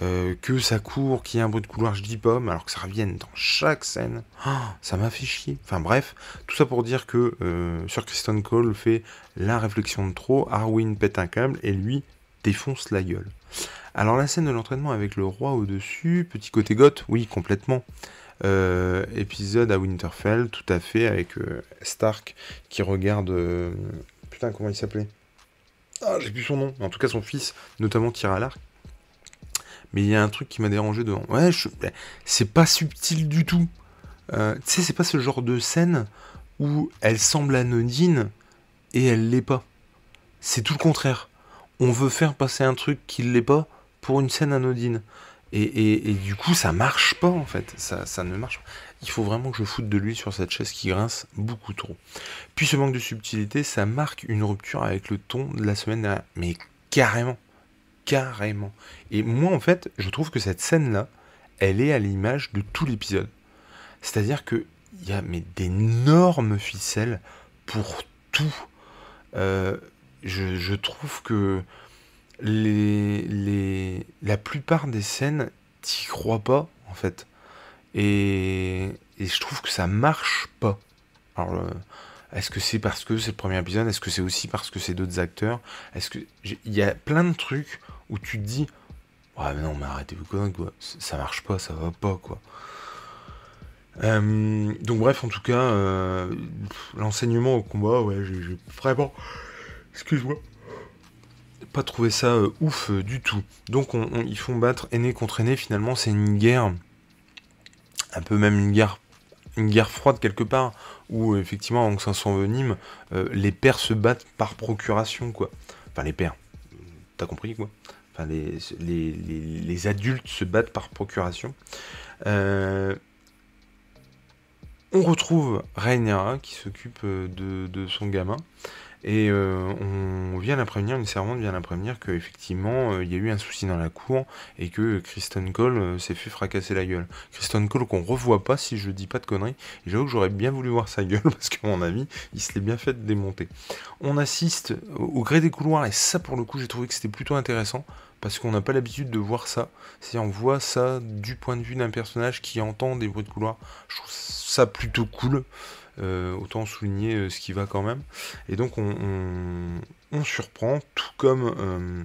Euh, que ça court, qu'il y ait un bruit de couloir, je dis mais alors que ça revienne dans chaque scène, ah, ça m'a fait chier. Enfin bref, tout ça pour dire que euh, sur Kristen Cole fait la réflexion de trop, Arwin pète un câble et lui défonce la gueule. Alors la scène de l'entraînement avec le roi au-dessus, petit côté goth, oui complètement. Euh, épisode à Winterfell, tout à fait, avec Stark qui regarde. Putain, comment il s'appelait? Ah, j'ai plus son nom. En tout cas, son fils, notamment, tire à l'arc. Mais il y a un truc qui m'a dérangé devant. Ouais, c'est pas subtil du tout. tu sais, c'est pas ce genre de scène où elle semble anodine et elle l'est pas. C'est tout le contraire. On veut faire passer un truc qui l'est pas pour une scène anodine. Et, du coup, ça marche pas en fait. Ça, ça ne marche pas. Il faut vraiment que je foute de lui sur cette chaise qui grince beaucoup trop. Puis ce manque de subtilité, ça marque une rupture avec le ton de la semaine dernière. Mais carrément. Carrément. Et moi, en fait, je trouve que cette scène-là, elle est à l'image de tout l'épisode. C'est-à-dire qu'il y a d'énormes ficelles pour tout. Euh, je, trouve que les, les, la plupart des scènes, t'y crois pas, en fait. Et, et, je trouve que ça marche pas. Alors, euh, est-ce que c'est parce que c'est le premier épisode? Est-ce que c'est aussi parce que c'est d'autres acteurs? Est-ce que il y a plein de trucs où tu te dis ouais mais non mais arrêtez-vous quoi. Ça marche pas ça va pas quoi. Euh, donc bref en tout cas euh, l'enseignement au combat ouais j'ai vraiment excuse-moi pas trouvé ça euh, ouf du tout. Donc ils font battre aîné contre aîné, finalement c'est une guerre, un peu même une guerre, une guerre froide quelque part, où effectivement en s'envenime, euh, les pères se battent par procuration quoi. Enfin les pères, t'as compris quoi Enfin les, les, adultes se battent par procuration. on retrouve Rhaenyra qui s'occupe de, de, son gamin. Et euh, on vient la prévenir, une servante vient la prévenir qu'effectivement euh, il y a eu un souci dans la cour et que Kristen Cole euh, s'est fait fracasser la gueule. Kristen Cole qu'on revoit pas si je dis pas de conneries. Et j'avoue que j'aurais bien voulu voir sa gueule parce qu'à mon avis il se l'est bien fait démonter. On assiste au gré des couloirs et ça pour le coup j'ai trouvé que c'était plutôt intéressant parce qu'on n'a pas l'habitude de voir ça. C'est-à-dire on voit ça du point de vue d'un personnage qui entend des bruits de couloir. Je trouve ça plutôt cool. Euh, autant souligner euh, ce qui va quand même. Et donc on, surprend, tout comme euh,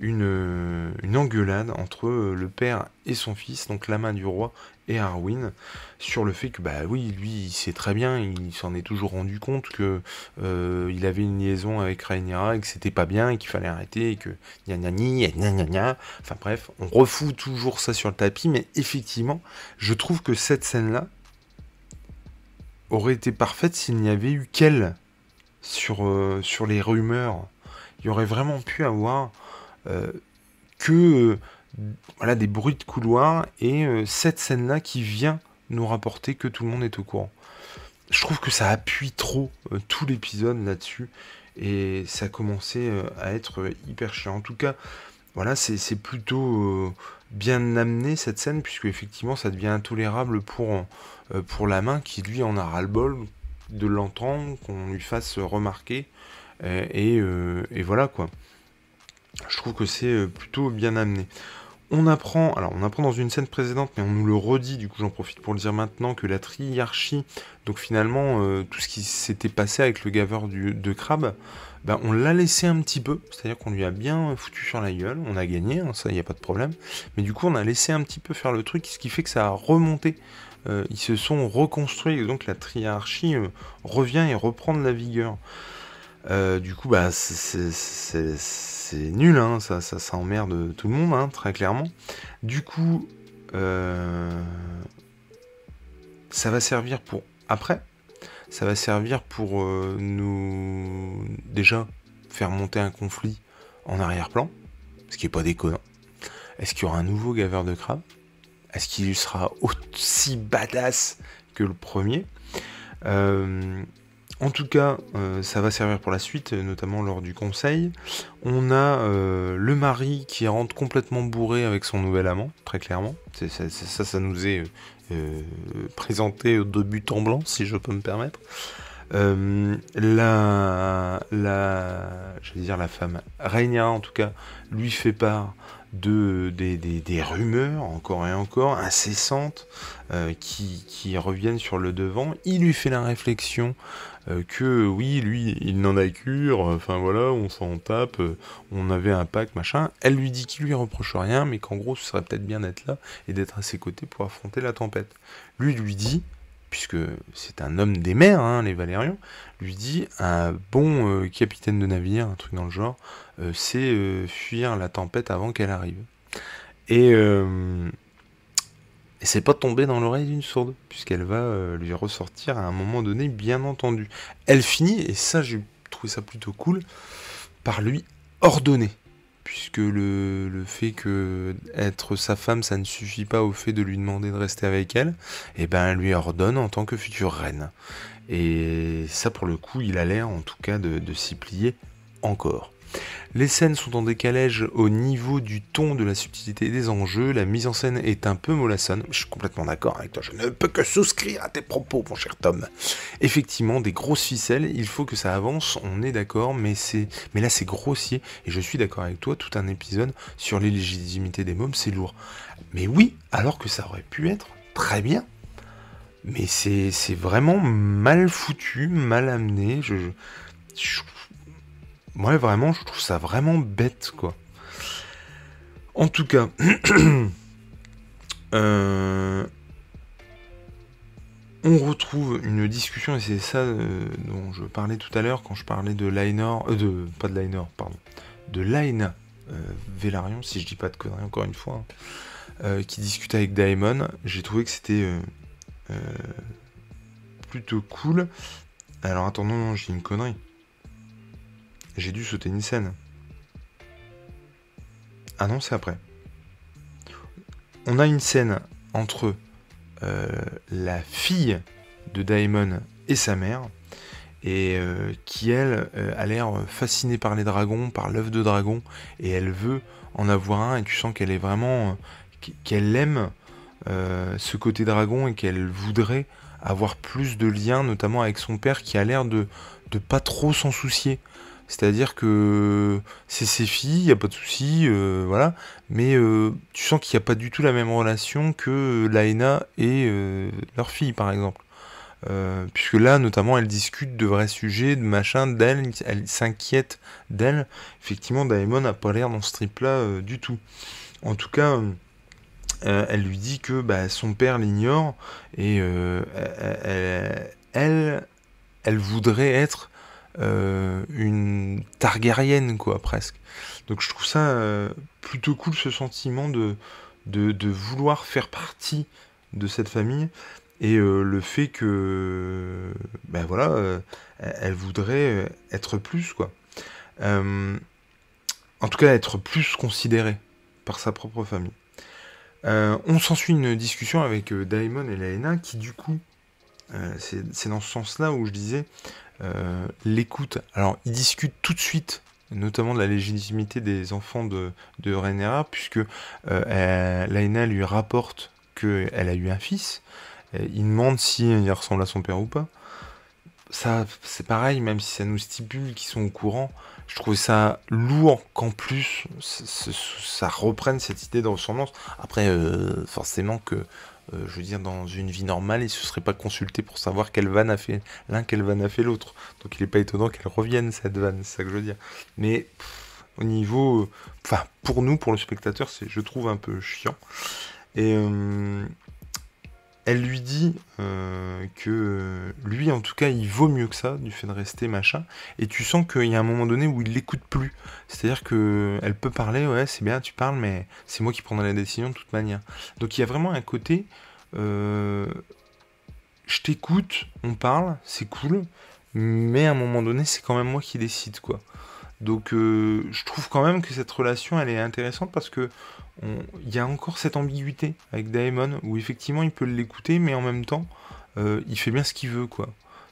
une, une engueulade entre le père et son fils, donc la main du roi et Arwin, sur le fait que bah oui, lui il sait très bien, il s'en est toujours rendu compte que il avait une liaison avec Rhaenyra et que c'était pas bien et qu'il fallait arrêter et que gna gna gna gna Enfin bref, on refout toujours ça sur le tapis, mais effectivement, je trouve que cette scène là aurait été parfaite s'il n'y avait eu qu'elle sur, euh, sur les rumeurs. Il y aurait vraiment pu avoir euh, que euh, voilà, des bruits de couloir et cette scène-là qui vient nous rapporter que tout le monde est au courant. Je trouve que ça appuie trop tout l'épisode là-dessus et ça a commencé à être hyper chiant. En tout cas, voilà, c'est plutôt bien amené cette scène puisque effectivement ça devient intolérable pour euh, la main qui lui en a ras-le-bol de l'entendre, qu'on lui fasse remarquer. Euh, euh, et, voilà quoi. Je trouve que c'est plutôt bien amené. On apprend, alors on apprend dans une scène précédente, mais on nous le redit, du coup j'en profite pour le dire maintenant, que la triarchie, donc finalement tout ce qui s'était passé avec le gaveur de crabe, ben, on l'a laissé un petit peu, c'est-à-dire qu'on lui a bien foutu sur la gueule, on a gagné, hein, ça il n'y a pas de problème, mais du coup on a laissé un petit peu faire le truc, ce qui fait que ça a remonté. Euh, ils se sont reconstruits, et donc la triarchie euh, revient et reprend de la vigueur. du coup, bah, c'est nul, hein, ça, ça, emmerde tout le monde, hein, très clairement. Du coup, ça va servir pour après. Ça va servir pour nous déjà faire monter un conflit en arrière-plan, ce qui est pas déconnant. Est-ce qu'il y aura un nouveau gaveur de crabe? Est-ce qu'il sera aussi badass que le premier? Euh, en tout cas, euh, ça va servir pour la suite, notamment lors du conseil. On a euh, le mari qui rentre complètement bourré avec son nouvel amant, très clairement. ça, ça, nous est présenté au début en blanc, si je peux me permettre. la, la, dire la femme, Reina en tout cas, lui fait part de, des, rumeurs, encore et encore, incessantes, euh, qui, reviennent sur le devant. Il lui fait la réflexion euh, que oui, lui, il n'en a cure, enfin voilà, on s'en tape, euh, on avait un pacte, machin. Elle lui dit qu'il lui reproche rien, mais qu'en gros, ce serait peut-être bien d'être là et d'être à ses côtés pour affronter la tempête. Lui lui dit, puisque c'est un homme des mers, hein, les Valérians, lui dit un bon capitaine de navire, un truc dans le genre, euh, c'est euh, fuir la tempête avant qu'elle arrive. Et, euh, et c'est pas tomber dans l'oreille d'une sourde, puisqu'elle va lui ressortir à un moment donné, bien entendu. Elle finit, et ça j'ai trouvé ça plutôt cool, par lui ordonner puisque le, le, fait que être sa femme, ça ne suffit pas au fait de lui demander de rester avec elle, et eh ben elle lui ordonne en tant que future reine. Et ça, pour le coup, il a l'air en tout cas de s'y plier encore. Les scènes sont en décalage au niveau du ton, de la subtilité des enjeux, la mise en scène est un peu mollassonne, je suis complètement d'accord avec toi, je ne peux que souscrire à tes propos mon cher Tom. Effectivement, des grosses ficelles, il faut que ça avance, on est d'accord, mais, mais là c'est grossier, et je suis d'accord avec toi, tout un épisode sur l'illégitimité des mômes, c'est lourd. Mais oui, alors que ça aurait pu être très bien. Mais c'est vraiment mal foutu, mal amené, je moi, vraiment, je trouve ça vraiment bête, quoi. En tout cas, euh, on retrouve une discussion, et c'est ça euh, dont je parlais tout à l'heure quand je parlais de Lainor, euh, de, pas de Lainor, pardon, de Laina Velaryon, si je dis pas de conneries encore une fois, hein, qui discute avec Daemon. J'ai trouvé que c'était plutôt cool. Alors attends, non, j'ai une connerie j'ai dû sauter une scène. Ah non, c'est après. On a une scène entre euh, la fille de Daemon et sa mère, et euh, qui elle euh, a l'air fascinée par les dragons, par l'œuf de dragon, et elle veut en avoir un, et tu sens qu'elle est vraiment, qu'elle aime ce côté dragon et qu'elle voudrait avoir plus de liens, notamment avec son père, qui a l'air de, de pas trop s'en soucier. C'est-à-dire que c'est ses filles, il n'y a pas de souci, euh, voilà. Mais euh, tu sens qu'il n'y a pas du tout la même relation que Laena et euh, leur fille, par exemple. puisque là, notamment, elle discute de vrais sujets, de machin, d'elle, elle s'inquiète d'elle. Effectivement, Daemon n'a pas l'air dans ce trip-là du tout. En tout cas, elle lui dit que bah, son père l'ignore et elle, elle voudrait être euh, une Targaryenne, quoi, presque. Donc je trouve ça euh, plutôt cool, ce sentiment de, de, vouloir faire partie de cette famille et euh, le fait que, ben voilà, elle voudrait être plus, quoi. en tout cas, être plus considérée par sa propre famille. on s'ensuit une discussion avec Daemon et Laena qui, du coup, c'est dans ce sens-là où je disais, l'écoute. Alors, ils discutent tout de suite, notamment de la légitimité des enfants de, de Rhaenyra, puisque euh, Laena lui rapporte qu'elle a eu un fils. il demande si il ressemble à son père ou pas. Ça, c'est pareil, même si ça nous stipule qu'ils sont au courant. Je trouve ça lourd qu'en plus ça reprenne cette idée de ressemblance. Après, euh, forcément que euh, je veux dire, dans une vie normale, il se serait pas consulté pour savoir quelle vanne a fait l'un, quelle vanne a fait l'autre. Donc il n'est pas étonnant qu'elle revienne, cette vanne, c'est ça que je veux dire. Mais au niveau. Enfin, pour nous, pour le spectateur, c'est, je trouve un peu chiant. Et. Euh, elle lui dit euh, que lui, en tout cas, il vaut mieux que ça, du fait de rester machin. Et tu sens qu'il y a un moment donné où il l'écoute plus. C'est-à-dire que elle peut parler, ouais, c'est bien, tu parles, mais c'est moi qui prendrai la décision de toute manière. Donc il y a vraiment un côté, euh, je t'écoute, on parle, c'est cool, mais à un moment donné, c'est quand même moi qui décide, quoi. Donc euh, je trouve quand même que cette relation, elle est intéressante parce que il y a encore cette ambiguïté avec Daemon où effectivement il peut l'écouter, mais en même temps, euh, il fait bien ce qu'il veut, quoi.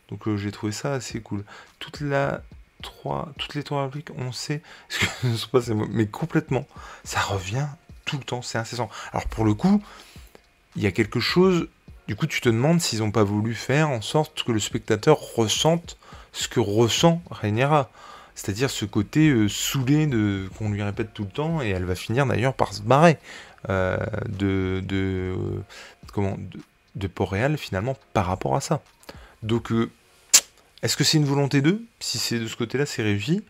Donc euh, j'ai trouvé ça assez cool. Toute la 3, toutes les trois répliques, on sait, que mais complètement, ça revient tout le temps, c'est incessant. Alors pour le coup, il y a quelque chose, du coup tu te demandes s'ils n'ont pas voulu faire en sorte que le spectateur ressente ce que ressent Rhaenyra. C'est-à-dire ce côté euh, saoulé de qu'on lui répète tout le temps, et elle va finir d'ailleurs par se barrer euh, de, de, comment, de, Port-Réal finalement par rapport à ça. Donc, euh, est-ce que c'est une volonté d'eux? Si c'est de ce côté-là, c'est réussi.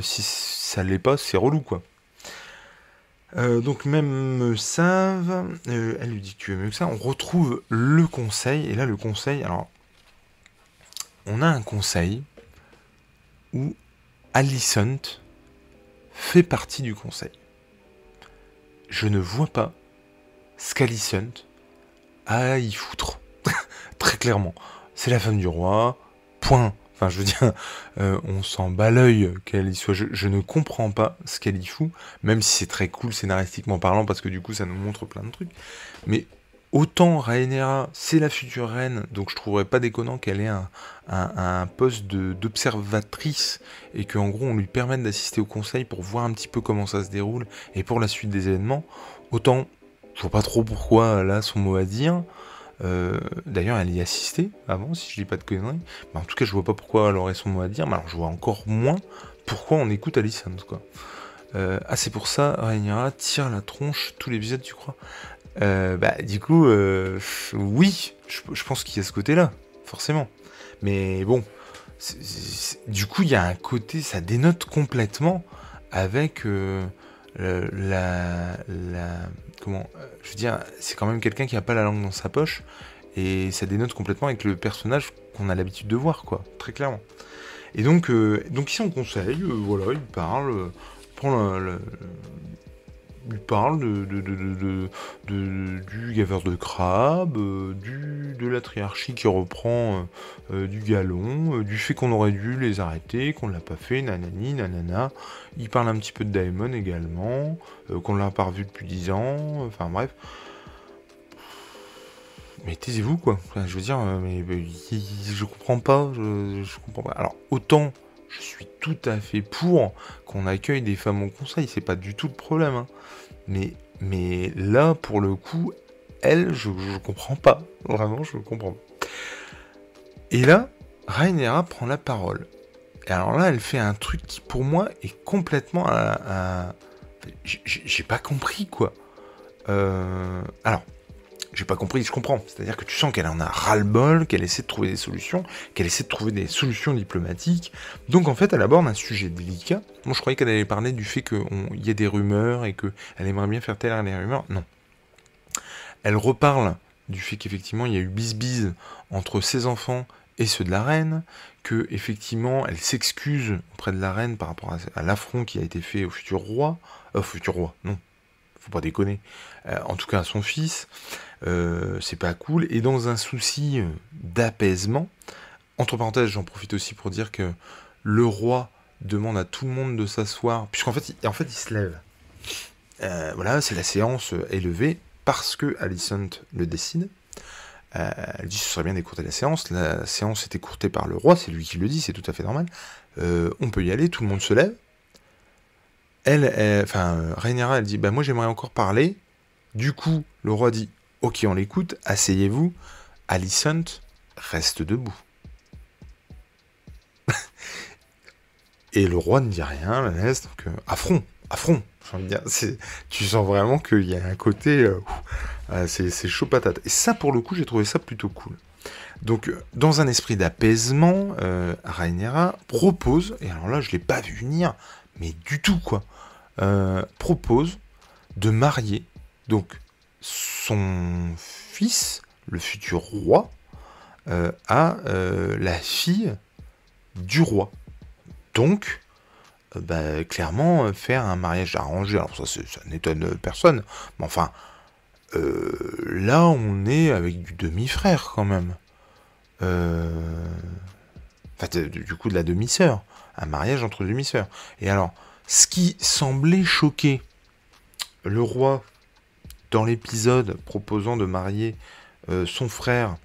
si ça l'est pas, c'est relou quoi. donc même Save, elle lui dit tu es mieux que ça. On retrouve le conseil et là le conseil, alors on a un conseil où Alicent fait partie du conseil. Je ne vois pas ce qu'Alicent a à y foutre. Très clairement. C'est la femme du roi. Point. Enfin, je veux dire, euh, on s'en bat l'œil qu'elle y soit. Je, je, ne comprends pas ce qu'elle y fout, même si c'est très cool scénaristiquement parlant, parce que du coup, ça nous montre plein de trucs. Mais Autant Rhaenyra, c'est la future reine, donc je trouverais pas déconnant qu'elle ait un, poste d'observatrice et qu'en gros on lui permette d'assister au conseil pour voir un petit peu comment ça se déroule et pour la suite des événements. Autant, je vois pas trop pourquoi elle a son mot à dire. Euh, d'ailleurs, elle y assistait avant, si je dis pas de conneries. Mais en tout cas, je vois pas pourquoi elle aurait son mot à dire. Mais alors, je vois encore moins pourquoi on écoute Alicent, quoi. Euh, ah, c'est pour ça, Rhaenyra tire la tronche tous les l'épisode, tu crois? Euh, bah, du coup, euh, oui, je, pense qu'il y a ce côté-là, forcément. Mais bon, du coup, il y a un côté, ça dénote complètement avec euh, la, la, Comment Je veux dire, c'est quand même quelqu'un qui n'a pas la langue dans sa poche, et ça dénote complètement avec le personnage qu'on a l'habitude de voir, quoi, très clairement. Et donc, donc ici on conseille, voilà, il parle, prend le, il parle de, du gaveur de crabe, euh, du, de la triarchie qui reprend euh, euh, du galon, du fait qu'on aurait dû les arrêter, qu'on ne l'a pas fait, nanani, nanana. Il parle un petit peu de Daemon également, qu'on l'a pas revu depuis 10 ans, enfin bref. Mais taisez-vous quoi, je veux dire, mais, je comprends pas, je comprends pas. Alors autant je suis tout à fait pour qu'on accueille des femmes au conseil, c'est pas du tout le problème. Hein. Mais, là, pour le coup, elle, je, je comprends pas. Vraiment, je comprends pas. Et là, Rhaenyra prend la parole. Et alors là, elle fait un truc qui, pour moi, est complètement à... J'ai pas compris, quoi. Euh... Alors, j'ai pas compris, je comprends. C'est-à-dire que tu sens qu'elle en a ras-le-bol, qu'elle essaie de trouver des solutions, qu'elle essaie de trouver des solutions diplomatiques. Donc en fait, elle aborde un sujet délicat. Moi, je croyais qu'elle allait parler du fait qu'il y a des rumeurs et qu'elle aimerait bien faire taire les rumeurs. Non. Elle reparle du fait qu'effectivement, il y a eu bis-bis entre ses enfants et ceux de la reine, que effectivement, elle s'excuse auprès de la reine par rapport à, l'affront qui a été fait au futur roi, euh, futur roi, non, faut pas déconner, euh, en tout cas son fils, euh, c'est pas cool. Et dans un souci euh, d'apaisement, entre parenthèses, j'en profite aussi pour dire que le roi demande à tout le monde de s'asseoir, puisqu'en fait, il, en fait, il se lève. voilà, c'est la séance élevée parce que Alicent le décide. elle dit ce serait bien d'écourter la séance. La séance est écourtée par le roi, c'est lui qui le dit, c'est tout à fait normal. on peut y aller, tout le monde se lève elle, enfin, Rhaenyra, elle dit, bah moi j'aimerais encore parler. Du coup, le roi dit, ok, on l'écoute, asseyez-vous. Alicent reste debout. Et le roi ne dit rien, la laisse, donc euh, affront, affront. Tu sens vraiment qu'il y a un côté, euh, euh, c'est chaud patate. Et ça, pour le coup, j'ai trouvé ça plutôt cool. Donc, dans un esprit d'apaisement, euh, Rhaenyra propose, et alors là, je l'ai pas vu venir, mais du tout quoi, euh, propose de marier donc son fils, le futur roi, à la fille du roi. Donc, bah, clairement, faire un mariage arrangé, alors ça, ça n'étonne personne, mais enfin, là, on est avec du demi-frère quand même. Enfin, du coup, de la demi-sœur. Un mariage entre demi-sœurs. Et alors, ce qui semblait choquer le roi dans l'épisode proposant de marier euh, son frère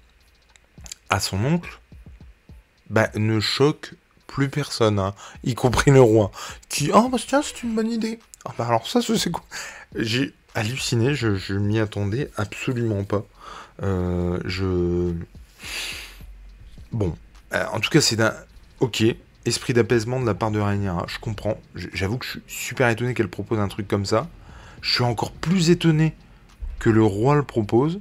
à son oncle, bah, ne choque plus personne, hein, y compris le roi, qui oh bah tiens c'est une bonne idée. Ah bah alors ça c'est quoi J'ai halluciné, je, m'y attendais absolument pas. Euh, je bon, euh, en tout cas c'est un ok esprit d'apaisement de la part de Rhaenyra, je comprends. J'avoue que je suis super étonné qu'elle propose un truc comme ça. Je suis encore plus étonné que le roi le propose,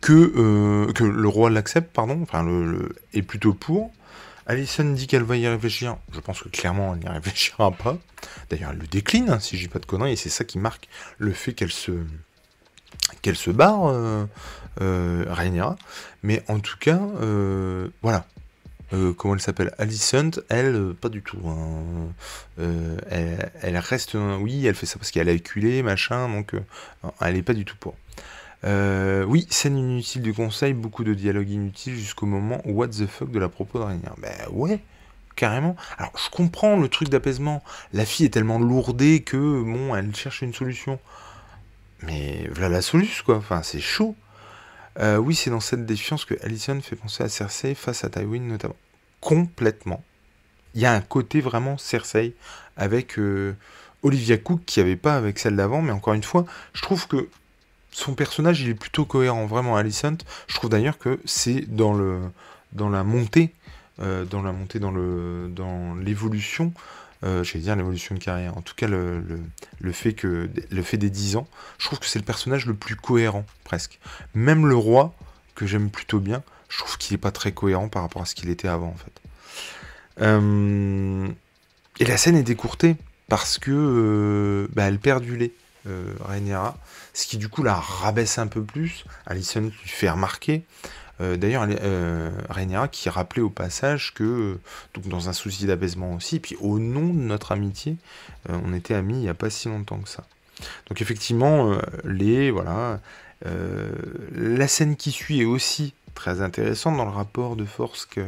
que, euh, le roi l'accepte, pardon, enfin, le, est plutôt pour. Alison dit qu'elle va y réfléchir. Je pense que clairement, elle n'y réfléchira pas. D'ailleurs, elle le décline, hein, si je dis pas de conneries, et c'est ça qui marque le fait qu'elle se qu'elle se barre, euh, euh Mais en tout cas, euh, voilà, euh, comment elle s'appelle? Alicent, elle, euh, pas du tout. Hein. Euh, elle, reste, oui, elle fait ça parce qu'elle a acculé, machin, donc elle est pas du tout pour. oui, scène inutile du conseil, beaucoup de dialogue inutile jusqu'au moment what the fuck de la propos de Rainier. Ben ouais, carrément. Alors je comprends le truc d'apaisement. La fille est tellement lourdée que bon, elle cherche une solution. Mais voilà la solution quoi. Enfin, c'est chaud. Euh, oui, c'est dans cette défiance que Alison fait penser à Cersei face à Tywin notamment. Complètement. Il y a un côté vraiment Cersei avec euh, Olivia Cook qui n'y avait pas avec celle d'avant, mais encore une fois, je trouve que son personnage il est plutôt cohérent, vraiment Alicent. Je trouve d'ailleurs que c'est dans le dans la montée, euh, dans la montée dans le dans l'évolution euh, j'allais dire l'évolution de carrière, en tout cas le, le, fait que, le fait des 10 ans, je trouve que c'est le personnage le plus cohérent, presque. Même le roi, que j'aime plutôt bien, je trouve qu'il n'est pas très cohérent par rapport à ce qu'il était avant, en fait. Euh, et la scène est décourtée, parce que euh, bah, elle perd du lait, euh, ce qui du coup la rabaisse un peu plus. Alison lui fait remarquer. Euh, d'ailleurs, euh, qui rappelait au passage que, donc dans un souci d'apaisement aussi, puis au nom de notre amitié, euh, on était amis il n'y a pas si longtemps que ça. Donc effectivement, euh, les voilà, la scène qui suit est aussi très intéressante dans le rapport de force que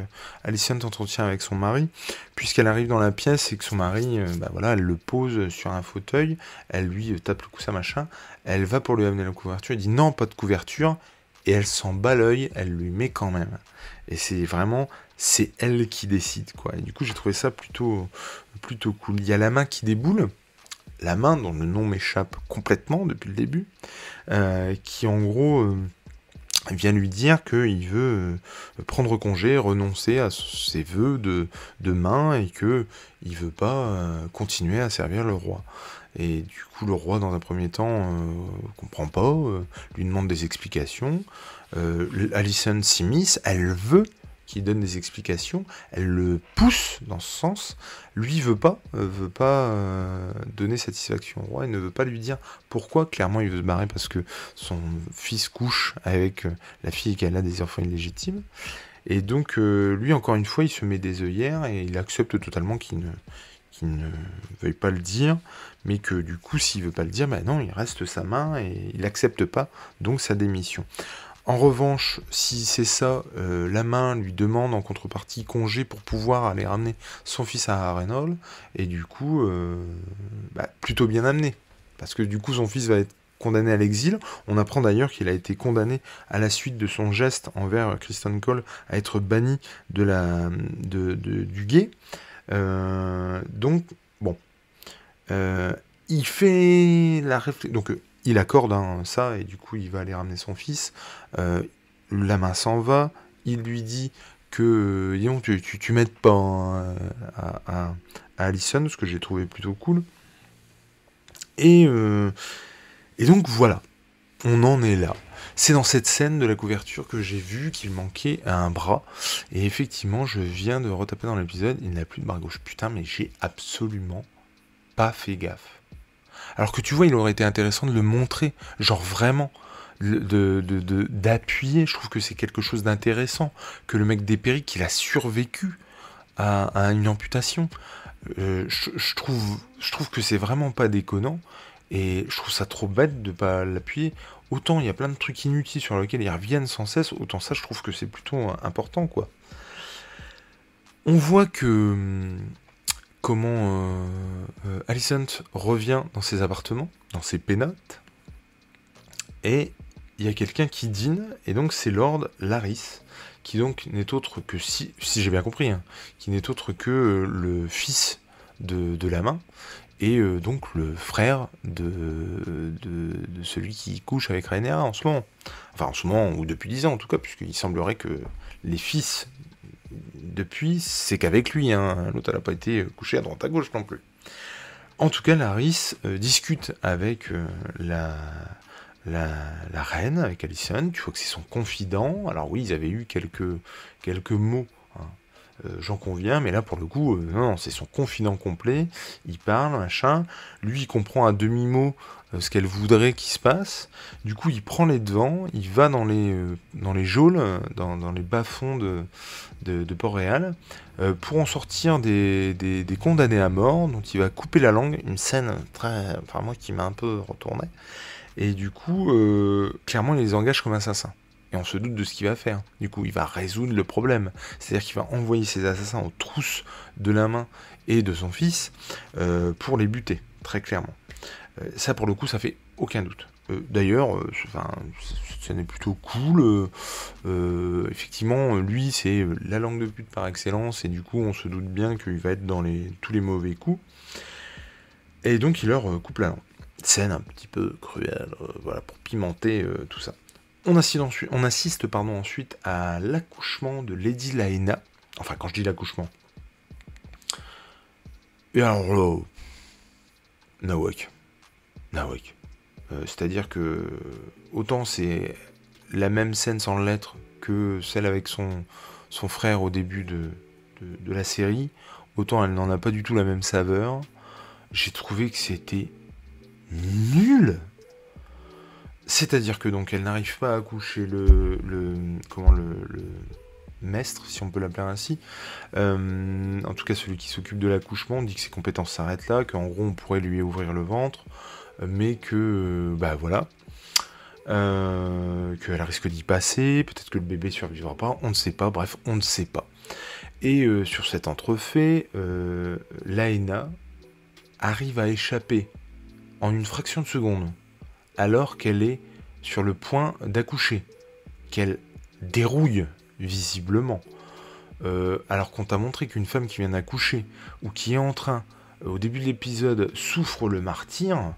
entretient avec son mari, puisqu'elle arrive dans la pièce et que son mari, bah elle le pose sur un fauteuil, elle lui tape le cou sa machin, elle va pour lui amener la couverture, elle dit non, pas de couverture, et elle s'en bat l'œil, elle lui met quand même. Et c'est vraiment, c'est elle qui décide, quoi. Et du coup, j'ai trouvé ça plutôt, plutôt cool. Il y a la main qui déboule, la main dont le nom m'échappe complètement depuis le début, euh, qui en gros euh, vient lui dire qu'il veut euh, prendre congé, renoncer à ses vœux de, de main et que il veut pas continuer à servir le roi. Et du coup, le roi, dans un premier temps, euh, comprend pas, euh, lui demande des explications. Euh, Alison Simis, elle veut qu'il donne des explications, elle le pousse dans ce sens. Lui veut pas, veut pas donner satisfaction au roi, il ne veut pas lui dire pourquoi. Clairement, il veut se barrer parce que son fils couche avec la fille qu'elle a des enfants illégitimes. Et donc, lui, encore une fois, il se met des œillères et il accepte totalement qu'il ne veuille pas le dire, mais que du coup, s'il veut pas le dire, ben non, il reste sa main et il n'accepte pas donc sa démission. En revanche, si c'est ça, euh, la main lui demande en contrepartie congé pour pouvoir aller ramener son fils à Arenol, et du coup, euh, bah, plutôt bien amené, parce que du coup, son fils va être condamné à l'exil. On apprend d'ailleurs qu'il a été condamné à la suite de son geste envers Kristen Cole à être banni de la, de, du guet. Euh, donc, bon. Euh, il fait la réflexion. Donc, euh, il accorde hein, ça, et du coup, il va aller ramener son fils. la main s'en va. Il lui dit que tu, tu, m'aides pas hein, à, à, Allison, ce que j'ai trouvé plutôt cool. Et, et donc voilà, on en est là. C'est dans cette scène de la couverture que j'ai vu qu'il manquait un bras. Et effectivement, je viens de retaper dans l'épisode, il n'a plus de bras gauche. Putain, mais j'ai absolument pas fait gaffe. Alors que tu vois, il aurait été intéressant de le montrer. Genre vraiment. d'appuyer. Je trouve que c'est quelque chose d'intéressant que le mec dépérit, qu'il a survécu à, une amputation. Euh, je, trouve, je trouve que c'est vraiment pas déconnant et je trouve ça trop bête de pas l'appuyer. Autant il y a plein de trucs inutiles sur lesquels ils reviennent sans cesse, autant ça je trouve que c'est plutôt important quoi. On voit que hum, comment euh, euh, Alicent revient dans ses appartements, dans ses pénates, et il y a quelqu'un qui dîne, et donc c'est Lord Laris, qui donc n'est autre que, si, j'ai bien compris, hein, qui n'est autre que euh, le fils de, la main, et donc le frère de, de, celui qui couche avec Rhaenyra en ce moment. Enfin en ce moment, ou depuis 10 ans en tout cas, puisqu'il semblerait que les fils depuis, c'est qu'avec lui, hein. l'autre elle n'a pas été couché à droite à gauche non plus. En tout cas, Laris euh, discute avec la, la, reine avec Alison, tu vois que c'est son confident. Alors oui, ils avaient eu quelques, quelques mots, hein. euh, j'en conviens, mais là pour le coup, euh, non, c'est son confident complet. Il parle, machin. Lui, il comprend à demi-mot euh, ce qu'elle voudrait qu'il se passe. Du coup, il prend les devants, il va dans les, dans les geôles, dans, les bas-fonds de, de, Port-Réal, pour en sortir des, des, condamnés à mort, dont il va couper la langue. Une scène très, enfin moi qui m'a un peu retourné. Et du coup, euh, clairement, il les engage comme assassins. Et on se doute de ce qu'il va faire. Du coup, il va résoudre le problème. C'est-à-dire qu'il va envoyer ses assassins aux trousses de la main et de son fils euh, pour les buter, très clairement. Euh, ça, pour le coup, ça fait aucun doute. D'ailleurs, ça n'est plutôt cool. effectivement, lui, c'est la langue de pute par excellence, et du coup, on se doute bien qu'il va être dans tous les mauvais coups. Et donc, il leur coupe la langue scène un petit peu cruelle, euh, voilà, pour pimenter euh, tout ça. On assiste, ensuite, pardon, ensuite à l'accouchement de Lady Laena. Enfin, quand je dis l'accouchement. Et alors là, Nawak. Nawak. Euh, c'est-à-dire que autant c'est la même scène sans lettre que celle avec son, frère au début de, la série, autant elle n'en a pas du tout la même saveur. J'ai trouvé que c'était nul. C'est-à-dire que donc elle n'arrive pas à coucher le, le comment le, le maître, si on peut l'appeler ainsi. Euh, en tout cas, celui qui s'occupe de l'accouchement dit que ses compétences s'arrêtent là, qu'en gros on pourrait lui ouvrir le ventre, mais que bah voilà, euh, qu'elle risque d'y passer, peut-être que le bébé survivra pas, on ne sait pas. Bref, on ne sait pas. Et euh, sur cet entrefait, Laena arrive à échapper en une fraction de seconde, alors qu'elle est sur le point d'accoucher, qu'elle dérouille visiblement. Euh, alors qu'on t'a montré qu'une femme qui vient d'accoucher, ou qui est en train, euh, au début de l'épisode, souffre le martyr,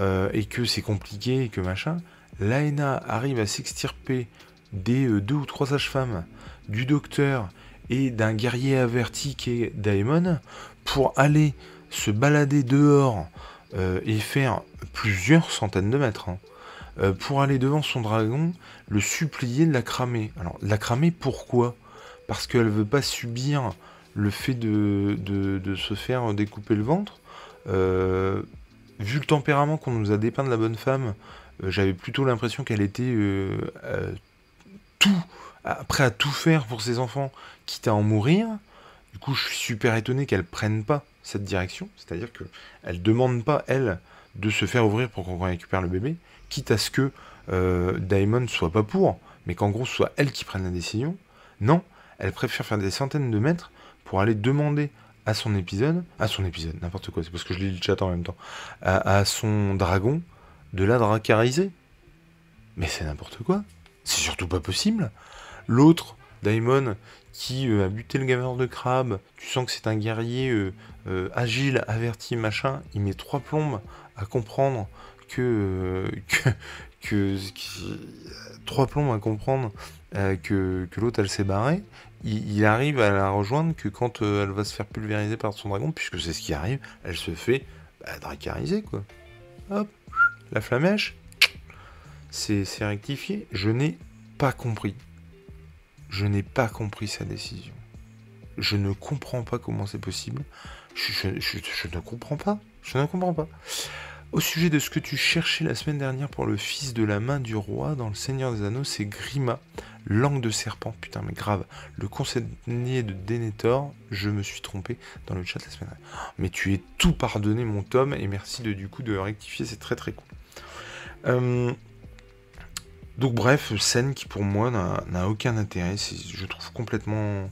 euh, et que c'est compliqué, et que machin, Laena arrive à s'extirper des deux ou trois sages-femmes, du docteur et d'un guerrier averti qui est Daemon, pour aller se balader dehors euh, et faire plusieurs centaines de mètres hein, euh, pour aller devant son dragon, le supplier de la cramer. Alors, la cramer pourquoi? Parce qu'elle veut pas subir le fait de, se faire découper le ventre. Euh, vu le tempérament qu'on nous a dépeint de la bonne femme, j'avais plutôt l'impression qu'elle était tout, prêt à tout faire pour ses enfants, quitte à en mourir. Du coup, je suis super étonné qu'elle prenne pas cette direction, c'est-à-dire qu'elle ne demande pas, elle, de se faire ouvrir pour qu'on récupère le bébé, quitte à ce que euh, Daemon soit pas pour, mais qu'en gros, ce soit elle qui prenne la décision. Non, elle préfère faire des centaines de mètres pour aller demander à son épisode, à son épisode, n'importe quoi, c'est parce que je lis le chat en même temps, à, son dragon de la dracariser. Mais c'est n'importe quoi. C'est surtout pas possible. L'autre, Daemon, qui euh, a buté le gamer de crabe, tu sens que c'est un guerrier euh, euh, agile, averti, machin, il met trois plombes à comprendre que, trois plombes à comprendre que, l'autre elle s'est barrée, il, arrive à la rejoindre que quand elle va se faire pulvériser par son dragon, puisque c'est ce qui arrive, elle se fait bah, dracariser quoi. Hop, la flamèche, c'est rectifié. Je n'ai pas compris. Je n'ai pas compris sa décision. Je ne comprends pas comment c'est possible. Je, ne comprends pas. Je ne comprends pas. Au sujet de ce que tu cherchais la semaine dernière pour le fils de la main du roi dans le Seigneur des Anneaux, c'est Grima, langue de serpent. Putain, mais grave. Le conseiller de Denethor, je me suis trompé dans le chat la semaine dernière. Mais tu es tout pardonné, mon Tom, et merci de, du coup de rectifier, c'est très très cool. Euh, donc bref, scène qui pour moi n'a aucun intérêt, je trouve complètement...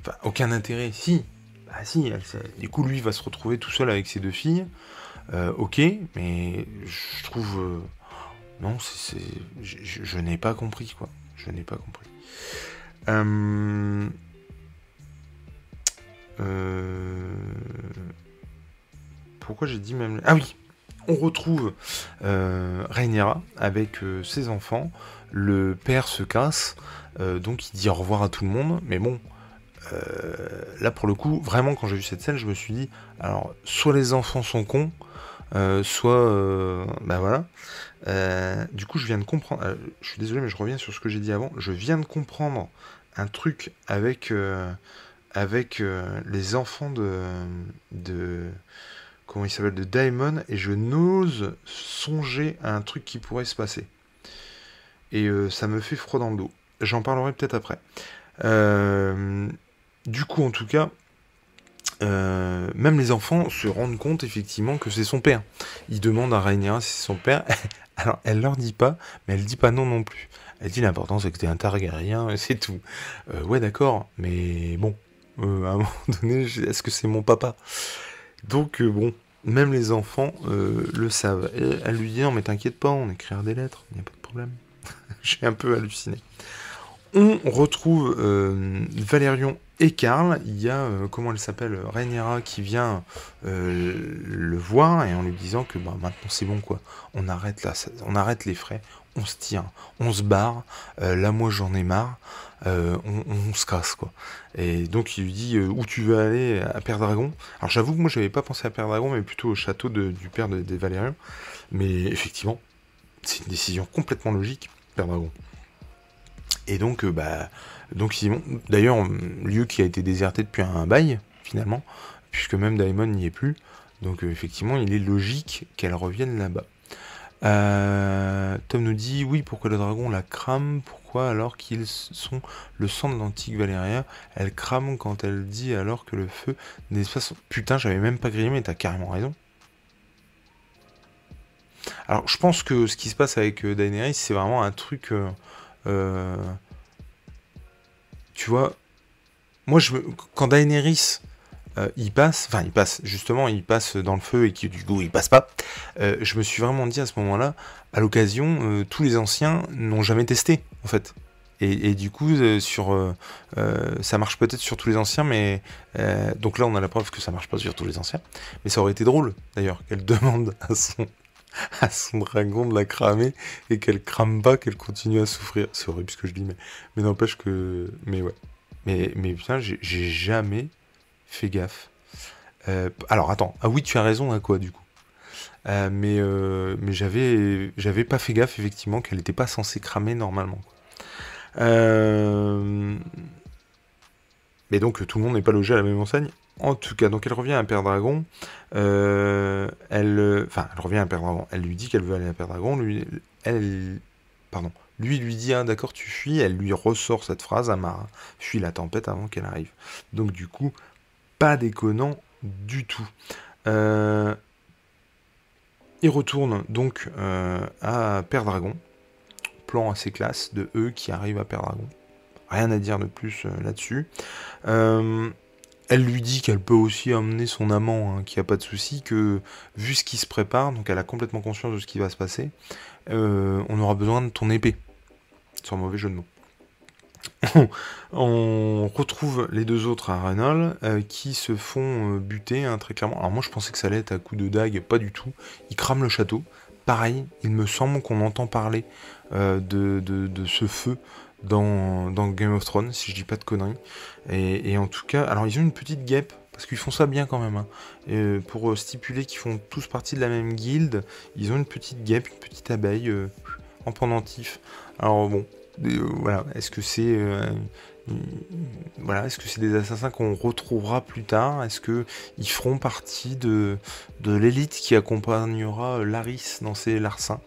Enfin, aucun intérêt, si. Bah si, du coup lui va se retrouver tout seul avec ses deux filles. Euh, ok, mais je trouve... Euh, non, c'est... Je, n'ai pas compris, quoi. Je n'ai pas compris. Pourquoi j'ai dit même... Ah oui on retrouve euh, avec euh, ses enfants. Le père se casse, euh, donc il dit au revoir à tout le monde. Mais bon, euh, là pour le coup, vraiment quand j'ai vu cette scène, je me suis dit, alors soit les enfants sont cons, soit, ben voilà. du coup, je viens de comprendre. je suis désolé, mais je reviens sur ce que j'ai dit avant. Je viens de comprendre un truc avec avec les enfants de de comment il s'appelle, de Daemon, et je n'ose songer à un truc qui pourrait se passer. Et euh, ça me fait froid dans le dos. J'en parlerai peut-être après. Euh, du coup, en tout cas, euh, même les enfants se rendent compte effectivement que c'est son père. Ils demandent à Rhaenyra si c'est son père. Alors, elle leur dit pas, mais elle dit pas non non plus. Elle dit l'important c'est que t'es un Targaryen et c'est tout. ouais, d'accord, mais bon, à un moment donné, est-ce que c'est mon papa? Donc euh, bon, même les enfants euh, le savent. Et elle lui dit non mais t'inquiète pas, on écrira des lettres, il n'y a pas de problème. J'ai un peu halluciné. On retrouve euh, Valérion et Karl. Il y a, comment elle s'appelle, Rhaenyra qui vient le voir et en lui disant que bah, maintenant c'est bon quoi. On arrête là, on arrête les frais, on se tire, on se barre. là moi j'en ai marre. Euh, on, se casse quoi. Et donc il lui dit euh, où tu veux aller à Père Dragon? Alors j'avoue que moi j'avais pas pensé à Père Dragon, mais plutôt au château du père des Valériens. Mais effectivement, c'est une décision complètement logique, Père Dragon. Et donc, euh, bah, donc Simon, d'ailleurs, lieu qui a été déserté depuis un bail finalement, puisque même Daemon n'y est plus. Donc effectivement, il est logique qu'elle revienne là-bas. Tom nous dit oui, pourquoi le dragon la crame? Alors qu'ils sont le sang de l'antique Valéria Elle crame quand elle dit alors que le feu n'est pas Putain, j'avais même pas grillé, mais t'as carrément raison. Alors, je pense que ce qui se passe avec euh, Daenerys, c'est vraiment un truc. Euh, euh, tu vois, moi, je, quand Daenerys il passe, enfin il passe, justement, il passe dans le feu et qui du coup il passe pas. je me suis vraiment dit à ce moment-là, à l'occasion, tous les anciens n'ont jamais testé en fait. Et, du coup, euh, sur, euh, euh, ça marche peut-être sur tous les anciens, mais donc là, on a la preuve que ça marche pas sur tous les anciens. Mais ça aurait été drôle, d'ailleurs, qu'elle demande à son, à son dragon de la cramer et qu'elle crame pas, qu'elle continue à souffrir. C'est horrible ce que je dis, mais, mais n'empêche que, mais ouais. Mais, putain, j'ai jamais fait gaffe. alors attends, ah oui, tu as raison à quoi du coup euh, mais euh, mais j'avais j'avais pas fait gaffe effectivement qu'elle n'était pas censée cramer normalement. Euh, mais donc tout le monde n'est pas logé à la même enseigne? En tout cas, donc elle revient à Père Dragon. elle, enfin, elle revient à Père. Elle lui dit qu'elle veut aller à Père Dragon. Lui, elle, pardon. Lui lui dit ah, d'accord tu fuis. Elle lui ressort cette phrase Amara fuis la tempête avant qu'elle arrive. Donc du coup, pas déconnant du tout. Euh, il retourne donc euh, à Père Dragon. Plan assez classe de eux qui arrivent à Père Dragon. Rien à dire de plus euh, là-dessus. Euh, elle lui dit qu'elle peut aussi emmener son amant, hein, qu'il n'y a pas de souci, que vu ce qui se prépare, donc elle a complètement conscience de ce qui va se passer, on aura besoin de ton épée. Sans mauvais jeu de mots. on retrouve les deux autres à Reynolds euh, qui se font euh, buter hein, très clairement. Alors moi je pensais que ça allait être à coup de dague, pas du tout. Ils crament le château. Pareil, il me semble qu'on entend parler euh, de, ce feu dans, Game of Thrones, si je dis pas de conneries. Et, en tout cas, alors ils ont une petite guêpe, parce qu'ils font ça bien quand même. Hein. pour stipuler qu'ils font tous partie de la même guilde, ils ont une petite guêpe, une petite abeille en pendentif. Alors bon, voilà, est-ce que c'est euh, voilà, est-ce que c'est des assassins qu'on retrouvera plus tard? Est-ce qu'ils feront partie de, l'élite qui accompagnera Laris dans ses larcins?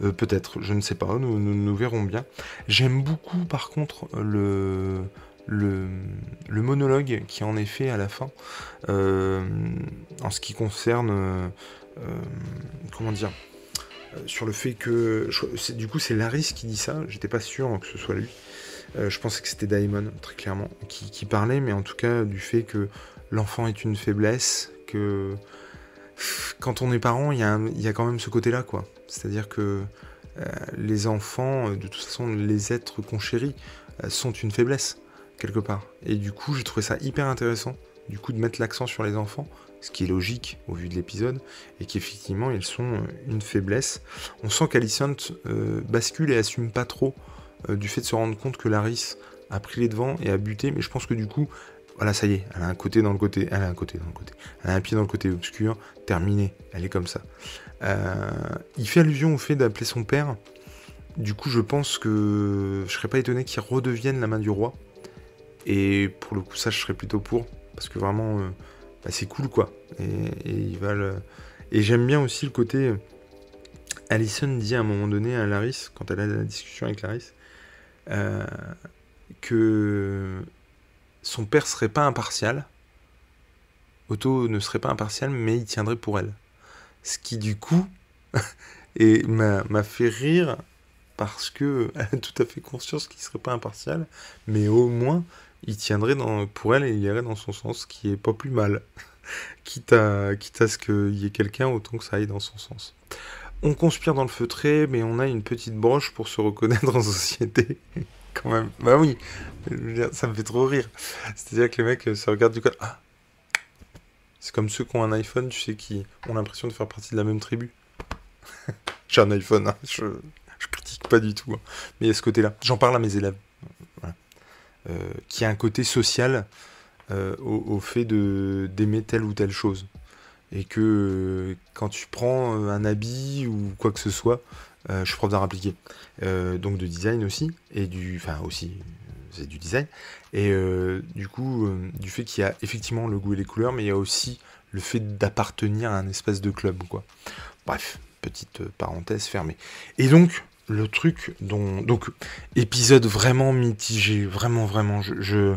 Peut-être, je ne sais pas, nous, verrons bien. J'aime beaucoup par contre le, monologue qui en est fait à la fin en ce qui concerne comment dire sur le fait que du coup c'est Laris qui dit ça, j'étais pas sûr que ce soit lui. Euh, je pensais que c'était Daimon, très clairement, qui, parlait, mais en tout cas du fait que l'enfant est une faiblesse, que quand on est parent, il y, a quand même ce côté-là, quoi. C'est-à-dire que euh, les enfants, euh, de toute façon, les êtres qu'on chérit, sont une faiblesse, quelque part. Et du coup, j'ai trouvé ça hyper intéressant, du coup, de mettre l'accent sur les enfants, ce qui est logique au vu de l'épisode, et qu'effectivement, ils sont une faiblesse. On sent qu'Alicent bascule et assume pas trop du fait de se rendre compte que Laris a pris les devants et a buté, mais je pense que du coup, voilà, ça y est, elle a un côté dans le côté, elle a un côté dans le côté, elle a un pied dans le côté obscur, terminé, elle est comme ça. Euh, il fait allusion au fait d'appeler son père, du coup je pense que je serais pas étonné qu'il redevienne la main du roi, et pour le coup ça je serais plutôt pour, parce que vraiment euh, bah, c'est cool quoi, et, Et j'aime bien aussi le côté... Alison dit à un moment donné à Laris, quand elle a la discussion avec Laris, euh, que son père serait pas impartial. Otto ne serait pas impartial, mais il tiendrait pour elle. Ce qui, du coup, m'a fait rire parce que elle a tout à fait conscience qu'il serait pas impartial, mais au moins il tiendrait dans, pour elle et il irait dans son sens, qui est pas plus mal. quitte, à, quitte à ce qu'il y ait quelqu'un, autant que ça aille dans son sens. On conspire dans le feutré, mais on a une petite broche pour se reconnaître en société. Quand même. Bah oui, ça me fait trop rire. C'est-à-dire que les mecs euh, se regardent du côté. Ah C'est comme ceux qui ont un iPhone, tu sais, qui ont l'impression de faire partie de la même tribu. J'ai un iPhone, hein. je, critique pas du tout. Hein. Mais il y a ce côté-là. J'en parle à mes élèves. Euh, qui a un côté social euh, au, fait d'aimer telle ou telle chose et que euh, quand tu prends euh, un habit ou quoi que ce soit, euh, je suis prof d'art appliqué, donc de design aussi, et du, enfin aussi, c'est du design, et du coup, du fait qu'il y a effectivement le goût et les couleurs, mais il y a aussi le fait d'appartenir à un espèce de club, quoi. Bref, petite parenthèse fermée. Et donc, le truc dont, donc, épisode vraiment mitigé, vraiment, vraiment, je,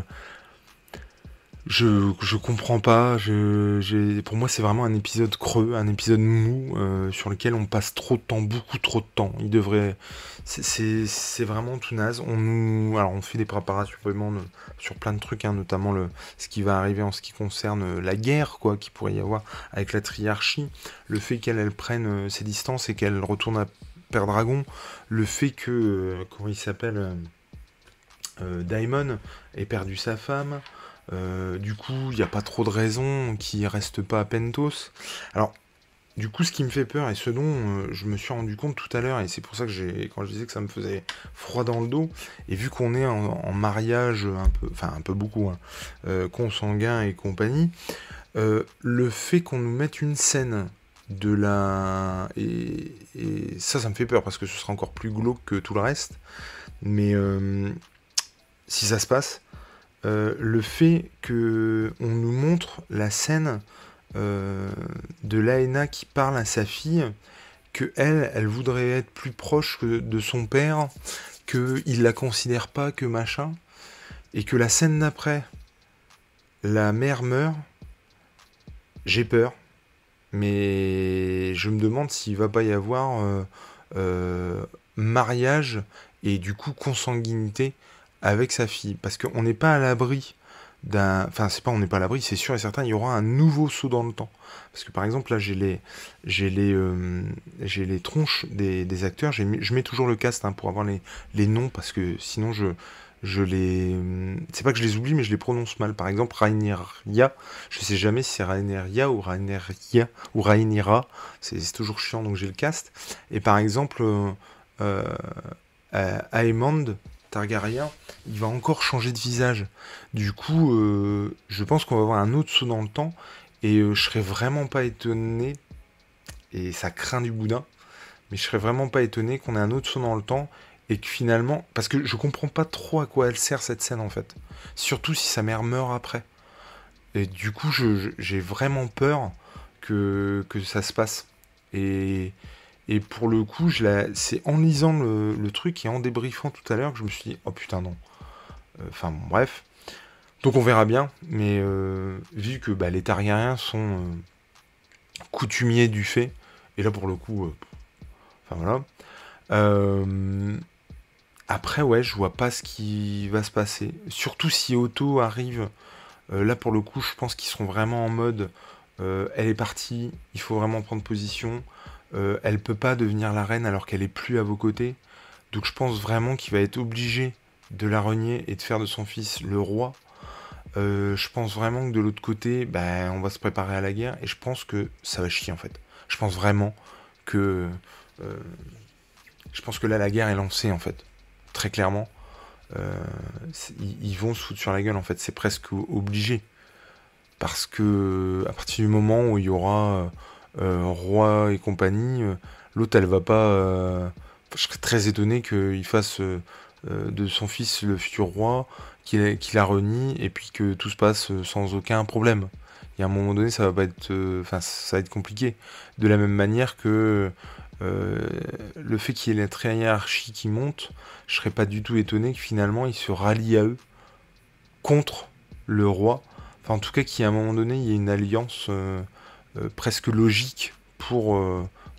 je comprends pas. Je, pour moi, c'est vraiment un épisode creux, un épisode mou euh, sur lequel on passe trop de temps, beaucoup trop de temps. Il devrait. C'est vraiment tout naze. On nous, alors, on fait des préparations sur plein de trucs, hein, notamment le, ce qui va arriver en ce qui concerne la guerre, quoi, qui pourrait y avoir avec la triarchie. Le fait qu'elle elle prenne euh, ses distances et qu'elle retourne à Père Dragon. Le fait que, euh, comment il s'appelle, Daimon ait perdu sa femme. Euh, du coup, il n'y a pas trop de raisons qu'il reste pas à Pentos. Alors, du coup, ce qui me fait peur et ce dont euh, je me suis rendu compte tout à l'heure, et c'est pour ça que quand je disais que ça me faisait froid dans le dos, et vu qu'on est en, mariage un peu, enfin un peu beaucoup, hein, euh, consanguin et compagnie, le fait qu'on nous mette une scène de la, et, ça, ça me fait peur parce que ce sera encore plus glauque que tout le reste. Mais si ça se passe, euh, le fait que on nous montre la scène euh, de Laena qui parle à sa fille, que elle, voudrait être plus proche de son père, qu'il la considère pas que machin, et que la scène d'après, la mère meurt, j'ai peur, mais je me demande s'il va pas y avoir euh, mariage et du coup consanguinité avec sa fille. Parce qu'on n'est pas à l'abri d'un. Enfin, c'est pas on n'est pas à l'abri, c'est sûr et certain, il y aura un nouveau saut dans le temps. Parce que par exemple, là, j'ai les, les, euh, les tronches des, des acteurs. je mets toujours le cast hein, pour avoir les, les noms, parce que sinon, je, je les. C'est pas que je les oublie, mais je les prononce mal. Par exemple, Raineria, je sais jamais si c'est Raineria ou Raineria ou Rainira. C'est toujours chiant, donc j'ai le cast. Et par exemple, euh, euh, Aemond, Targaryen, il va encore changer de visage. Du coup, euh, je pense qu'on va avoir un autre saut dans le temps, et euh, je serais vraiment pas étonné, et ça craint du boudin, mais je serais vraiment pas étonné qu'on ait un autre saut dans le temps, et que finalement, parce que je comprends pas trop à quoi elle sert cette scène en fait, surtout si sa mère meurt après. Et du coup, j'ai vraiment peur que, que ça se passe. Et, et pour le coup, c'est en lisant le, truc et en débriefant tout à l'heure que je me suis dit, oh putain non. Euh, enfin bref. Donc on verra bien, mais euh, vu que bah, les Targaryens sont euh, coutumiers du fait, et là pour le coup, enfin voilà. après ouais, je vois pas ce qui va se passer. Surtout si Otto arrive, là pour le coup, je pense qu'ils seront vraiment en mode, elle est partie, il faut vraiment prendre position. Elle peut pas devenir la reine alors qu'elle est plus à vos côtés. Donc je pense vraiment qu'il va être obligé de la renier et de faire de son fils le roi. Euh, je pense vraiment que de l'autre côté, ben, on va se préparer à la guerre et je pense que ça va chier en fait. Je pense vraiment que. Euh, je pense que là, la guerre est lancée en fait. Très clairement. Euh, ils, vont se foutre sur la gueule en fait. C'est presque obligé. Parce que à partir du moment où il y aura roi et compagnie, l'autre elle va pas. je serais très étonné qu'il fasse de son fils le futur roi qu'il la renie et puis que tout se passe euh, sans aucun problème. Il y a un moment donné, ça va pas être, euh, enfin, ça va être compliqué. De la même manière que euh, le fait qu'il y ait la hiérarchie qui monte, je serais pas du tout étonné que finalement il se rallie à eux contre le roi. Enfin, en tout cas, qu'il y a un moment donné, il y ait une alliance presque logique pour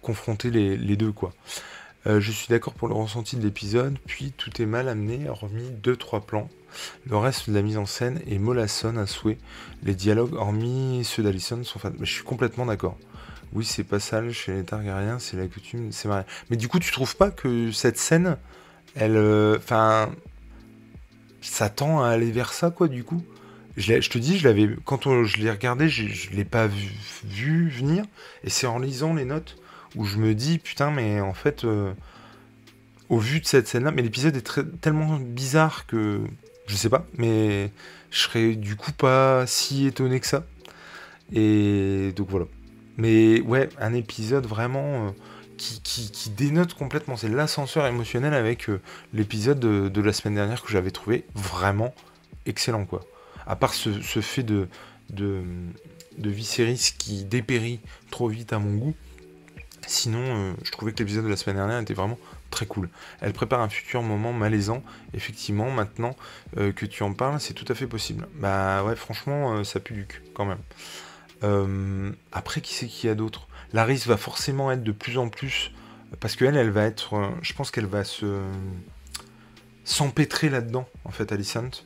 confronter les, deux, quoi. je suis d'accord pour le ressenti de l'épisode, puis tout est mal amené, hormis deux trois plans le reste de la mise en scène est mollassonne à souhait. Les dialogues, hormis ceux d'Alison, sont fans. je suis complètement d'accord. Oui, c'est pas sale chez les Targaryens, c'est la coutume, c'est vrai. Mais du coup, tu trouves pas que cette scène, elle. Euh, enfin. ça tend à aller vers ça, quoi, du coup? Je, te dis, je l'avais quand je l'ai regardé, je, ne l'ai pas vu, venir. Et c'est en lisant les notes où je me dis, putain, mais en fait. Euh, au vu de cette scène-là, mais l'épisode est tellement bizarre que je sais pas, mais je serais du coup pas si étonné que ça. Et donc voilà. Mais ouais, un épisode vraiment euh, qui, dénote complètement. C'est l'ascenseur émotionnel avec euh, l'épisode de, la semaine dernière que j'avais trouvé vraiment excellent, quoi. À part ce, fait de, de, qui dépérit trop vite à mon goût. Sinon, euh, je trouvais que l'épisode de la semaine dernière était vraiment très cool. Elle prépare un futur moment malaisant. Effectivement, maintenant euh, que tu en parles, c'est tout à fait possible. Bah ouais, franchement, euh, ça pue du cul quand même. Après, qui c'est qu'il y a d'autre? Laris va forcément être de plus en plus. Parce qu'elle, elle va être. je pense qu'elle va se. s'empêtrer là-dedans, en fait, Alicent.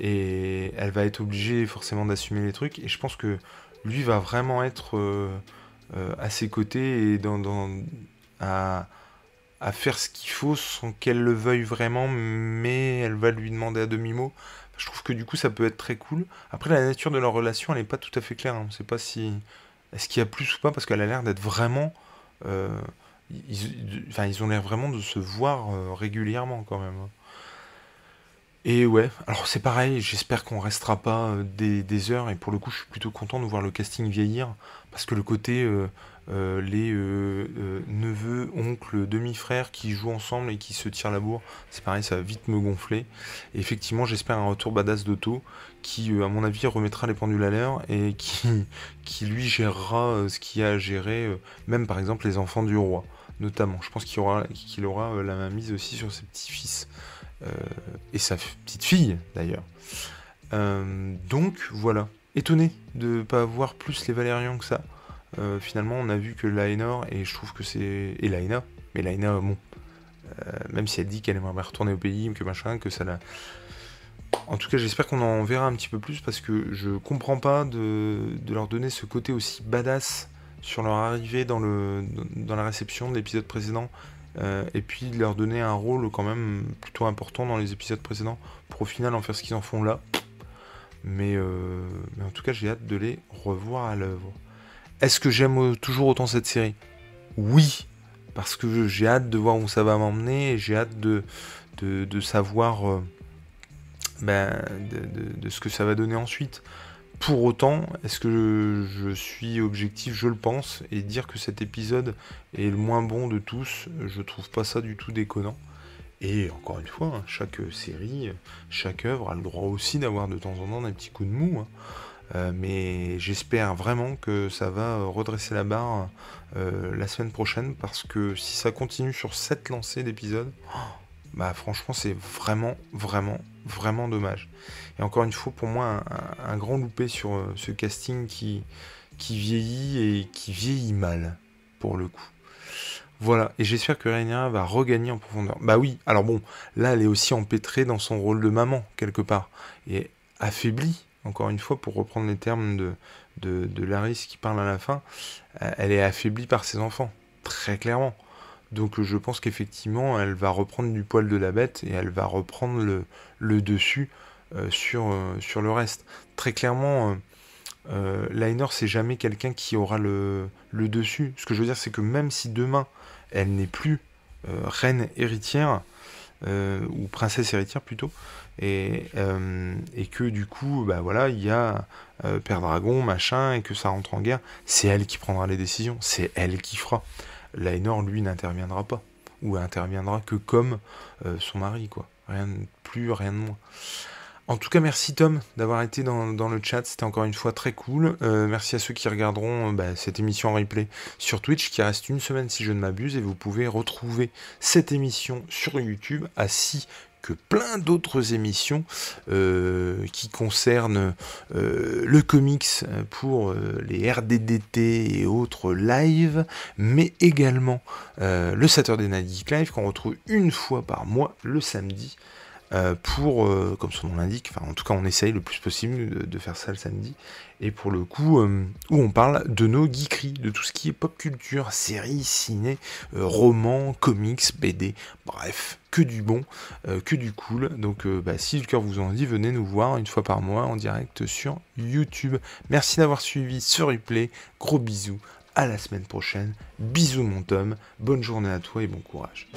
Et elle va être obligée forcément d'assumer les trucs. Et je pense que lui va vraiment être à ses côtés et dans, à, faire ce qu'il faut sans qu'elle le veuille vraiment, mais elle va lui demander à demi-mot. Je trouve que du coup ça peut être très cool. Après la nature de leur relation elle n'est pas tout à fait claire. Hein. On ne sait pas si est-ce qu'il y a plus ou pas parce qu'elle a l'air d'être vraiment. Euh, ils, enfin, ils ont l'air vraiment de se voir euh, régulièrement quand même. Et ouais, alors c'est pareil, j'espère qu'on restera pas euh, des, heures, et pour le coup je suis plutôt content de voir le casting vieillir, parce que le côté euh, les euh, euh, neveux, oncles, demi-frères qui jouent ensemble et qui se tirent la bourre. C'est pareil, ça va vite me gonfler. Effectivement, j'espère un retour badass d'Otto qui, à mon avis, remettra les pendules à l'heure et qui, qui lui gérera ce qu'il y a à gérer, même par exemple les enfants du roi, notamment. Je pense qu'il aura, qu'il aura la main mise aussi sur ses petits-fils. Et sa petite fille d'ailleurs. donc voilà, étonné de pas voir plus les Valérians que ça. Euh, finalement, on a vu que Lainor, et je trouve que c'est. Et Laina, mais Laina, bon. Euh, même si elle dit qu'elle aimerait retourner au pays, que machin, que ça la. En tout cas, j'espère qu'on en verra un petit peu plus parce que je comprends pas de, leur donner ce côté aussi badass sur leur arrivée dans la réception de l'épisode précédent euh, et puis de leur donner un rôle quand même plutôt important dans les épisodes précédents pour au final en faire ce qu'ils en font là. Mais, mais en tout cas, j'ai hâte de les revoir à l'œuvre. Est-ce que j'aime toujours autant cette série? Oui, parce que j'ai hâte de voir où ça va m'emmener, j'ai hâte de, de, savoir euh, ben, de, ce que ça va donner ensuite. Pour autant, est-ce que je, suis objectif Je le pense. Et dire que cet épisode est le moins bon de tous, je trouve pas ça du tout déconnant. Et encore une fois, hein, chaque série, chaque œuvre a le droit aussi d'avoir de temps en temps des petits coups de mou. Hein. Euh, mais j'espère vraiment que ça va redresser la barre euh, la semaine prochaine parce que si ça continue sur cette lancée d'épisodes, bah franchement c'est vraiment, vraiment, vraiment dommage. Et encore une fois, pour moi, un, grand loupé sur euh, ce casting qui, qui vieillit et qui vieillit mal, pour le coup. Voilà, et j'espère que Rhaenyra va regagner en profondeur. Bah oui, alors bon, là elle est aussi empêtrée dans son rôle de maman, quelque part, et affaiblie, encore une fois, pour reprendre les termes de, de, Laris qui parle à la fin, euh, elle est affaiblie par ses enfants, très clairement. Donc je pense qu'effectivement, elle va reprendre du poil de la bête et elle va reprendre le, dessus euh, sur, euh, sur le reste. Très clairement, euh, Lainor, c'est jamais quelqu'un qui aura le, le, dessus. Ce que je veux dire, c'est que même si demain, elle n'est plus reine héritière, ou princesse héritière plutôt, et, et, que du coup, bah voilà, il y a Père Dragon, machin, et que ça rentre en guerre, c'est elle qui prendra les décisions, c'est elle qui fera. Lainor, lui, n'interviendra pas, ou interviendra que comme son mari, quoi. Rien de plus, rien de moins. En tout cas, merci Tom d'avoir été dans, le chat, c'était encore une fois très cool. Euh, merci à ceux qui regarderont euh, bah, cette émission en replay sur Twitch, qui reste une semaine si je ne m'abuse, et vous pouvez retrouver cette émission sur YouTube, ainsi plein d'autres émissions euh, qui concernent le comics pour les RDDT et autres lives, mais également le Saturday Night Geek Live qu'on retrouve une fois par mois le samedi euh, pour, euh, comme son nom l'indique, enfin en tout cas on essaye le plus possible de, faire ça le samedi, et pour le coup euh, où on parle de nos geekeries, de tout ce qui est pop culture, séries, ciné, romans, comics, BD, bref, que du bon, que du cool. Donc bah, si le cœur vous en dit, venez nous voir une fois par mois en direct sur YouTube. Merci d'avoir suivi ce replay, gros bisous, à la semaine prochaine, bisous mon Tom, bonne journée à toi et bon courage.